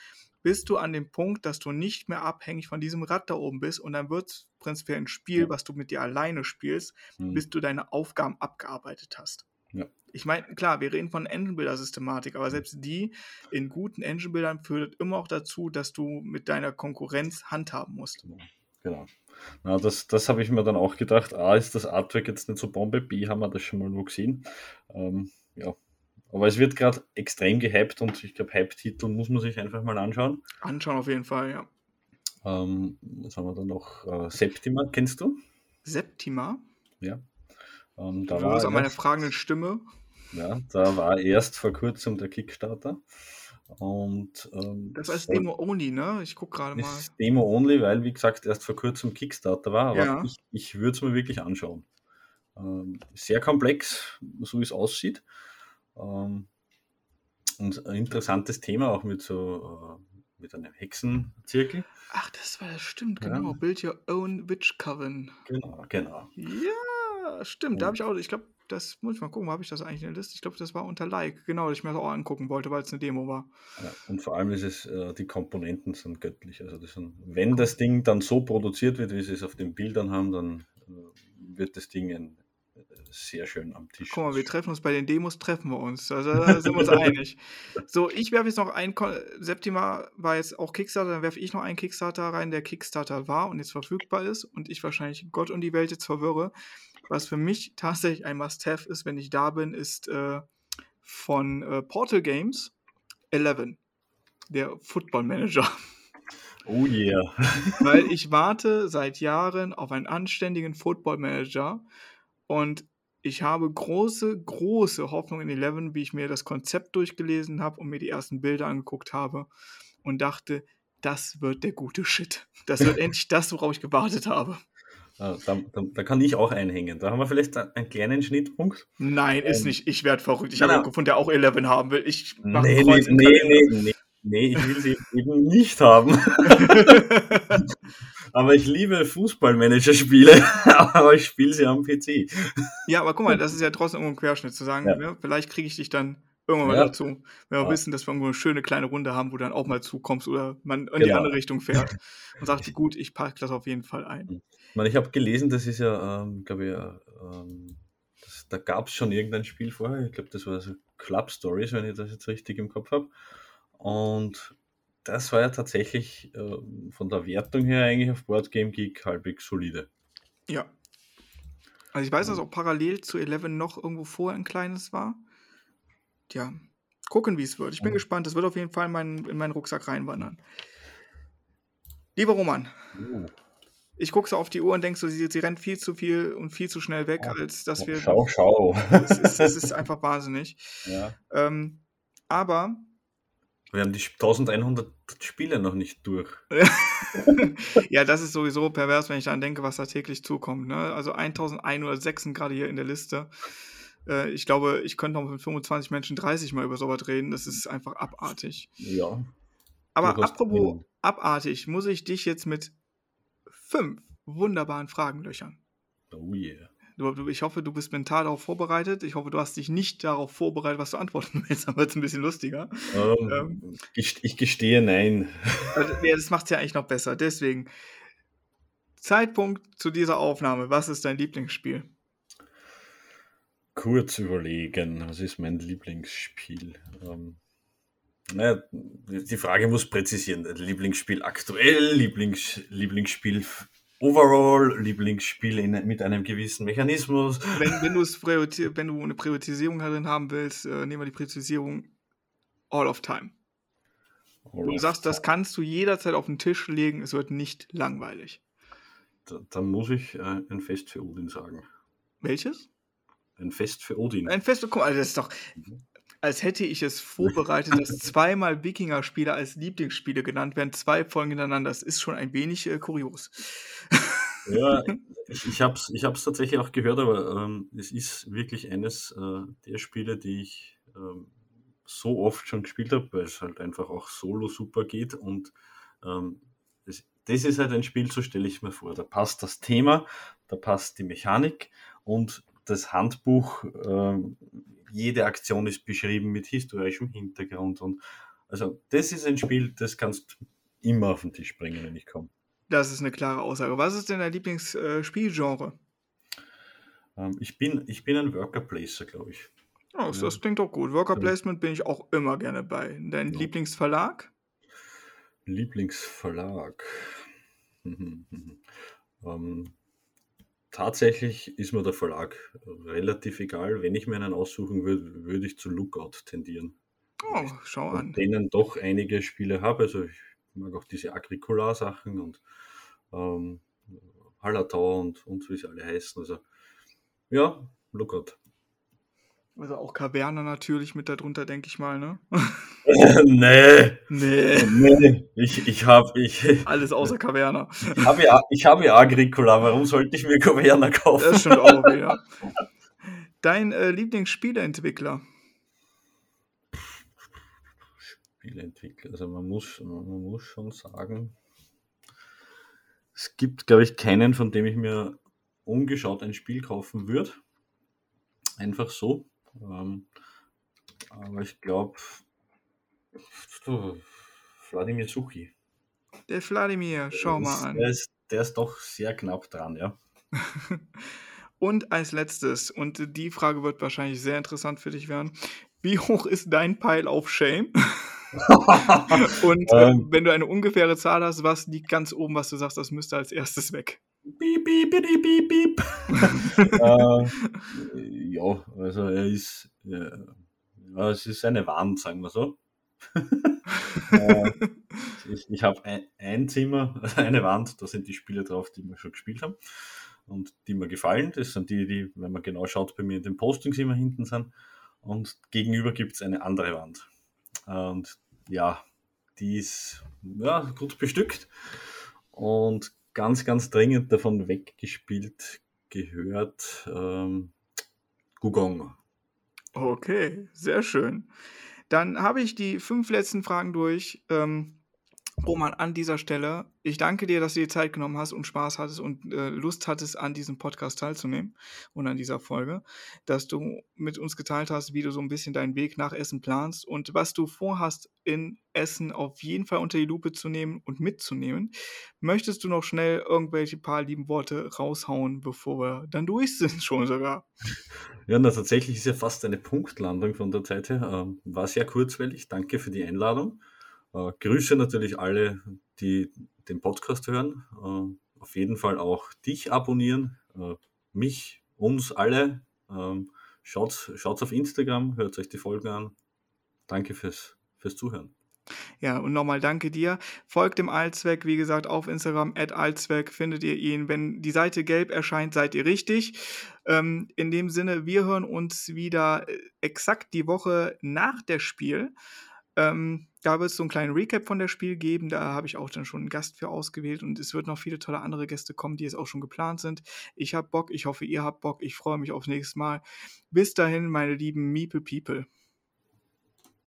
bist du an dem Punkt, dass du nicht mehr abhängig von diesem Rad da oben bist und dann wird es prinzipiell ein Spiel, was du mit dir alleine spielst, mhm. bis du deine Aufgaben abgearbeitet hast. Ja. Ich meine, klar, wir reden von Engine-Builder-Systematik, aber selbst die in guten Engine-Bildern führt immer auch dazu, dass du mit deiner Konkurrenz handhaben musst. Genau. genau. Na, das, das habe ich mir dann auch gedacht. A, ist das Artwork jetzt nicht so Bombe, B, haben wir das schon mal nur gesehen. Ähm, ja. Aber es wird gerade extrem gehypt und ich glaube, Hype-Titel muss man sich einfach mal anschauen. Anschauen auf jeden Fall, ja. Ähm, was haben wir dann noch? Äh, Septima, kennst du? Septima? Ja. Ähm, da war an meiner fragenden Stimme. Ja, da war erst vor kurzem der Kickstarter. Und, ähm, das heißt Demo Only, ne? Ich gucke gerade mal. Ist Demo Only, weil, wie gesagt, erst vor kurzem Kickstarter war. Aber ja. ich, ich würde es mir wirklich anschauen. Ähm, sehr komplex, so wie es aussieht. Ähm, und ein interessantes Thema auch mit so äh, mit einem Hexenzirkel. Ach, das war das stimmt, genau. Ja. Build your own Witch Coven. Genau, genau. Ja, stimmt. Da habe ich auch, ich glaube, das muss ich mal gucken, habe ich das eigentlich in der Liste? Ich glaube, das war unter Like, genau, dass ich mir das auch angucken wollte, weil es eine Demo war. Ja, und vor allem ist es, äh, die Komponenten sind göttlich. Also das sind, wenn das Ding dann so produziert wird, wie sie es auf den Bildern haben, dann äh, wird das Ding ein, äh, sehr schön am Tisch. Guck mal, wir treffen uns bei den Demos, treffen wir uns. Also da sind wir uns [laughs] einig. So, ich werfe jetzt noch ein, Septima war jetzt auch Kickstarter, dann werfe ich noch einen Kickstarter rein, der Kickstarter war und jetzt verfügbar ist und ich wahrscheinlich Gott und die Welt jetzt verwirre. Was für mich tatsächlich ein Must-Have ist, wenn ich da bin, ist äh, von äh, Portal Games 11, der Football Manager. Oh yeah. [laughs] Weil ich warte seit Jahren auf einen anständigen Football Manager und ich habe große, große Hoffnung in 11, wie ich mir das Konzept durchgelesen habe und mir die ersten Bilder angeguckt habe und dachte, das wird der gute Shit. Das wird [laughs] endlich das, worauf ich gewartet habe. Da, da, da, kann ich auch einhängen. Da haben wir vielleicht einen kleinen Schnittpunkt. Nein, ist ähm, nicht. Ich werde verrückt. Ich habe einen gefunden, der auch 11 haben will. Ich mache nee, nee, nee, nee, nee, nee, ich will sie eben nicht haben. [laughs] aber ich liebe Fußballmanager-Spiele, [laughs] aber ich spiele sie am PC. Ja, aber guck mal, das ist ja trotzdem irgendwo ein Querschnitt zu sagen, ja. ne? vielleicht kriege ich dich dann irgendwann mal ja. dazu. Wenn wir ja. wissen, dass wir irgendwo eine schöne kleine Runde haben, wo du dann auch mal zukommst oder man in genau. die andere Richtung fährt [laughs] und sagt, gut, ich packe das auf jeden Fall ein. Ich, meine, ich habe gelesen, das ist ja, ähm, glaube ich, ähm, das, da gab es schon irgendein Spiel vorher. Ich glaube, das war so Club Stories, wenn ich das jetzt richtig im Kopf habe. Und das war ja tatsächlich äh, von der Wertung her eigentlich auf Board Game Geek halbwegs solide. Ja. Also ich weiß, dass auch parallel zu 11 noch irgendwo vorher ein kleines war ja, gucken, wie es wird. Ich bin gespannt. Das wird auf jeden Fall in meinen, in meinen Rucksack reinwandern. Lieber Roman, uh. Ich gucke so auf die Uhr und denke so, sie, sie rennt viel zu viel und viel zu schnell weg, als dass wir. Schau, schau. Es ist, es ist einfach [laughs] wahnsinnig. Ja. Ähm, aber Wir haben die 1100 Spiele noch nicht durch. [laughs] ja, das ist sowieso pervers, wenn ich daran denke, was da täglich zukommt. Ne? Also 1106 sind gerade hier in der Liste. Äh, ich glaube, ich könnte noch mit 25 Menschen 30 mal über sowas reden. Das ist einfach abartig. Ja. Aber apropos abartig, muss ich dich jetzt mit fünf wunderbaren Fragen löchern. Oh yeah. Du, du, ich hoffe, du bist mental darauf vorbereitet. Ich hoffe, du hast dich nicht darauf vorbereitet, was du antworten [laughs] willst. Dann wird es ein bisschen lustiger. Ähm, ich, ich gestehe nein. [laughs] Also, ja, das macht es ja eigentlich noch besser. Deswegen, Zeitpunkt zu dieser Aufnahme. Was ist dein Lieblingsspiel? Kurz überlegen, was ist mein Lieblingsspiel? Ähm, naja, die Frage muss präzisieren. Lieblingsspiel aktuell, Lieblings, Lieblingsspiel overall, Lieblingsspiel in, mit einem gewissen Mechanismus. Wenn, wenn, wenn du eine Priorisierung darin haben willst, äh, nehmen wir die Priorisierung All of Time. Du sagst, das kannst du jederzeit auf den Tisch legen, es wird nicht langweilig. Da- Dann muss ich äh, ein Fest für Odin sagen. Welches? Ein Fest für Odin. Ein Fest, guck mal, das ist doch, als hätte ich es vorbereitet, dass zweimal Wikinger-Spiele als Lieblingsspiele genannt werden, zwei Folgen hintereinander. Das ist schon ein wenig äh, kurios. Ja, ich, habe es ich tatsächlich auch gehört, aber ähm, es ist wirklich eines äh, der Spiele, die ich ähm, so oft schon gespielt habe, weil es halt einfach auch solo super geht. Und ähm, das, das ist halt ein Spiel, so stelle ich mir vor. Da passt das Thema, da passt die Mechanik und das Handbuch. ähm, jede Aktion ist beschrieben mit historischem Hintergrund. Und also das ist ein Spiel, das kannst du immer auf den Tisch bringen, wenn ich komme. Das ist eine klare Aussage. Was ist denn dein Lieblingsspielgenre? Ähm, ich, bin, ich bin ein Worker Placer, glaube ich. Oh, das, Ja. klingt doch gut. Worker. Placement bin ich auch immer gerne bei. Dein Ja. Lieblingsverlag? Lieblingsverlag. [laughs] Ähm, tatsächlich ist mir der Verlag relativ egal. Wenn ich mir einen aussuchen würde, würde ich zu Lookout tendieren. Oh, schau an. denen doch einige Spiele habe. Also ich mag auch diese Agricola-Sachen und ähm, Hallertau und, und wie sie alle heißen. Also ja, Lookout. Also auch Kaverne natürlich mit darunter, denke ich mal, ne? [laughs] nee, nee. nee. Ich, ich habe ich, [laughs] Alles außer Kaverne. ich habe ja, ich habe ja Agricola. Warum sollte ich mir Coverna kaufen? Das stimmt auch wieder. [laughs] Dein äh, Lieblingsspieleentwickler? Spieleentwickler. Also man muss, man muss schon sagen, es gibt, glaube ich, keinen, von dem ich mir ungeschaut ein Spiel kaufen würde. Einfach so. Ähm, aber ich glaube, Wladimir Suchi. Der Wladimir, schau mal an. Der ist, der ist doch sehr knapp dran, ja. [laughs] Und als letztes, und die Frage wird wahrscheinlich sehr interessant für dich werden. Wie hoch ist dein Pile of Shame? [laughs] Und äh, Ähm. wenn du eine ungefähre Zahl hast, was liegt ganz oben, was du sagst, das müsste als erstes weg? Piep, piep, piep, piep, piep. [laughs] äh, ja, also er ist, äh, ja, es ist eine Wand, sagen wir so. [laughs] äh, ich ich habe ein, ein Zimmer, also eine Wand, da sind die Spiele drauf, die wir schon gespielt haben und die mir gefallen. Das sind die, die, wenn man genau schaut, bei mir in den Postings immer hinten sind. Und gegenüber gibt es eine andere Wand. Und ja, die ist ja, gut bestückt und ganz, ganz dringend davon weggespielt gehört ähm, Gugong. Okay, sehr schön. Dann habe ich die fünf letzten Fragen durch. Ähm, Roman, an dieser Stelle, ich danke dir, dass du dir Zeit genommen hast und Spaß hattest und äh, Lust hattest, an diesem Podcast teilzunehmen und an dieser Folge, dass du mit uns geteilt hast, wie du so ein bisschen deinen Weg nach Essen planst und was du vorhast, in Essen auf jeden Fall unter die Lupe zu nehmen und mitzunehmen. Möchtest du noch schnell irgendwelche paar lieben Worte raushauen, bevor wir dann durch sind, schon sogar? Ja, na, tatsächlich ist ja fast eine Punktlandung von der Zeit her. Ähm, war sehr kurzweilig. Danke für die Einladung. Äh, Grüße natürlich alle, die den Podcast hören. Äh, auf jeden Fall auch dich abonnieren. Äh, mich, uns alle. Ähm, schaut, schaut auf Instagram, hört euch die Folgen an. Danke fürs, fürs Zuhören. Ja, und nochmal danke dir. Folgt dem Allzweck, wie gesagt, auf Instagram, at Allzweck, findet ihr ihn. Wenn die Seite gelb erscheint, seid ihr richtig. Ähm, in dem Sinne, wir hören uns wieder äh, exakt die Woche nach der Spiel. Ähm, da wird es so einen kleinen Recap von der Spiel geben. Da habe ich auch dann schon einen Gast für ausgewählt und es wird noch viele tolle andere Gäste kommen, die jetzt auch schon geplant sind. Ich habe Bock, ich hoffe, ihr habt Bock. Ich freue mich aufs nächste Mal. Bis dahin, meine lieben Meeple People.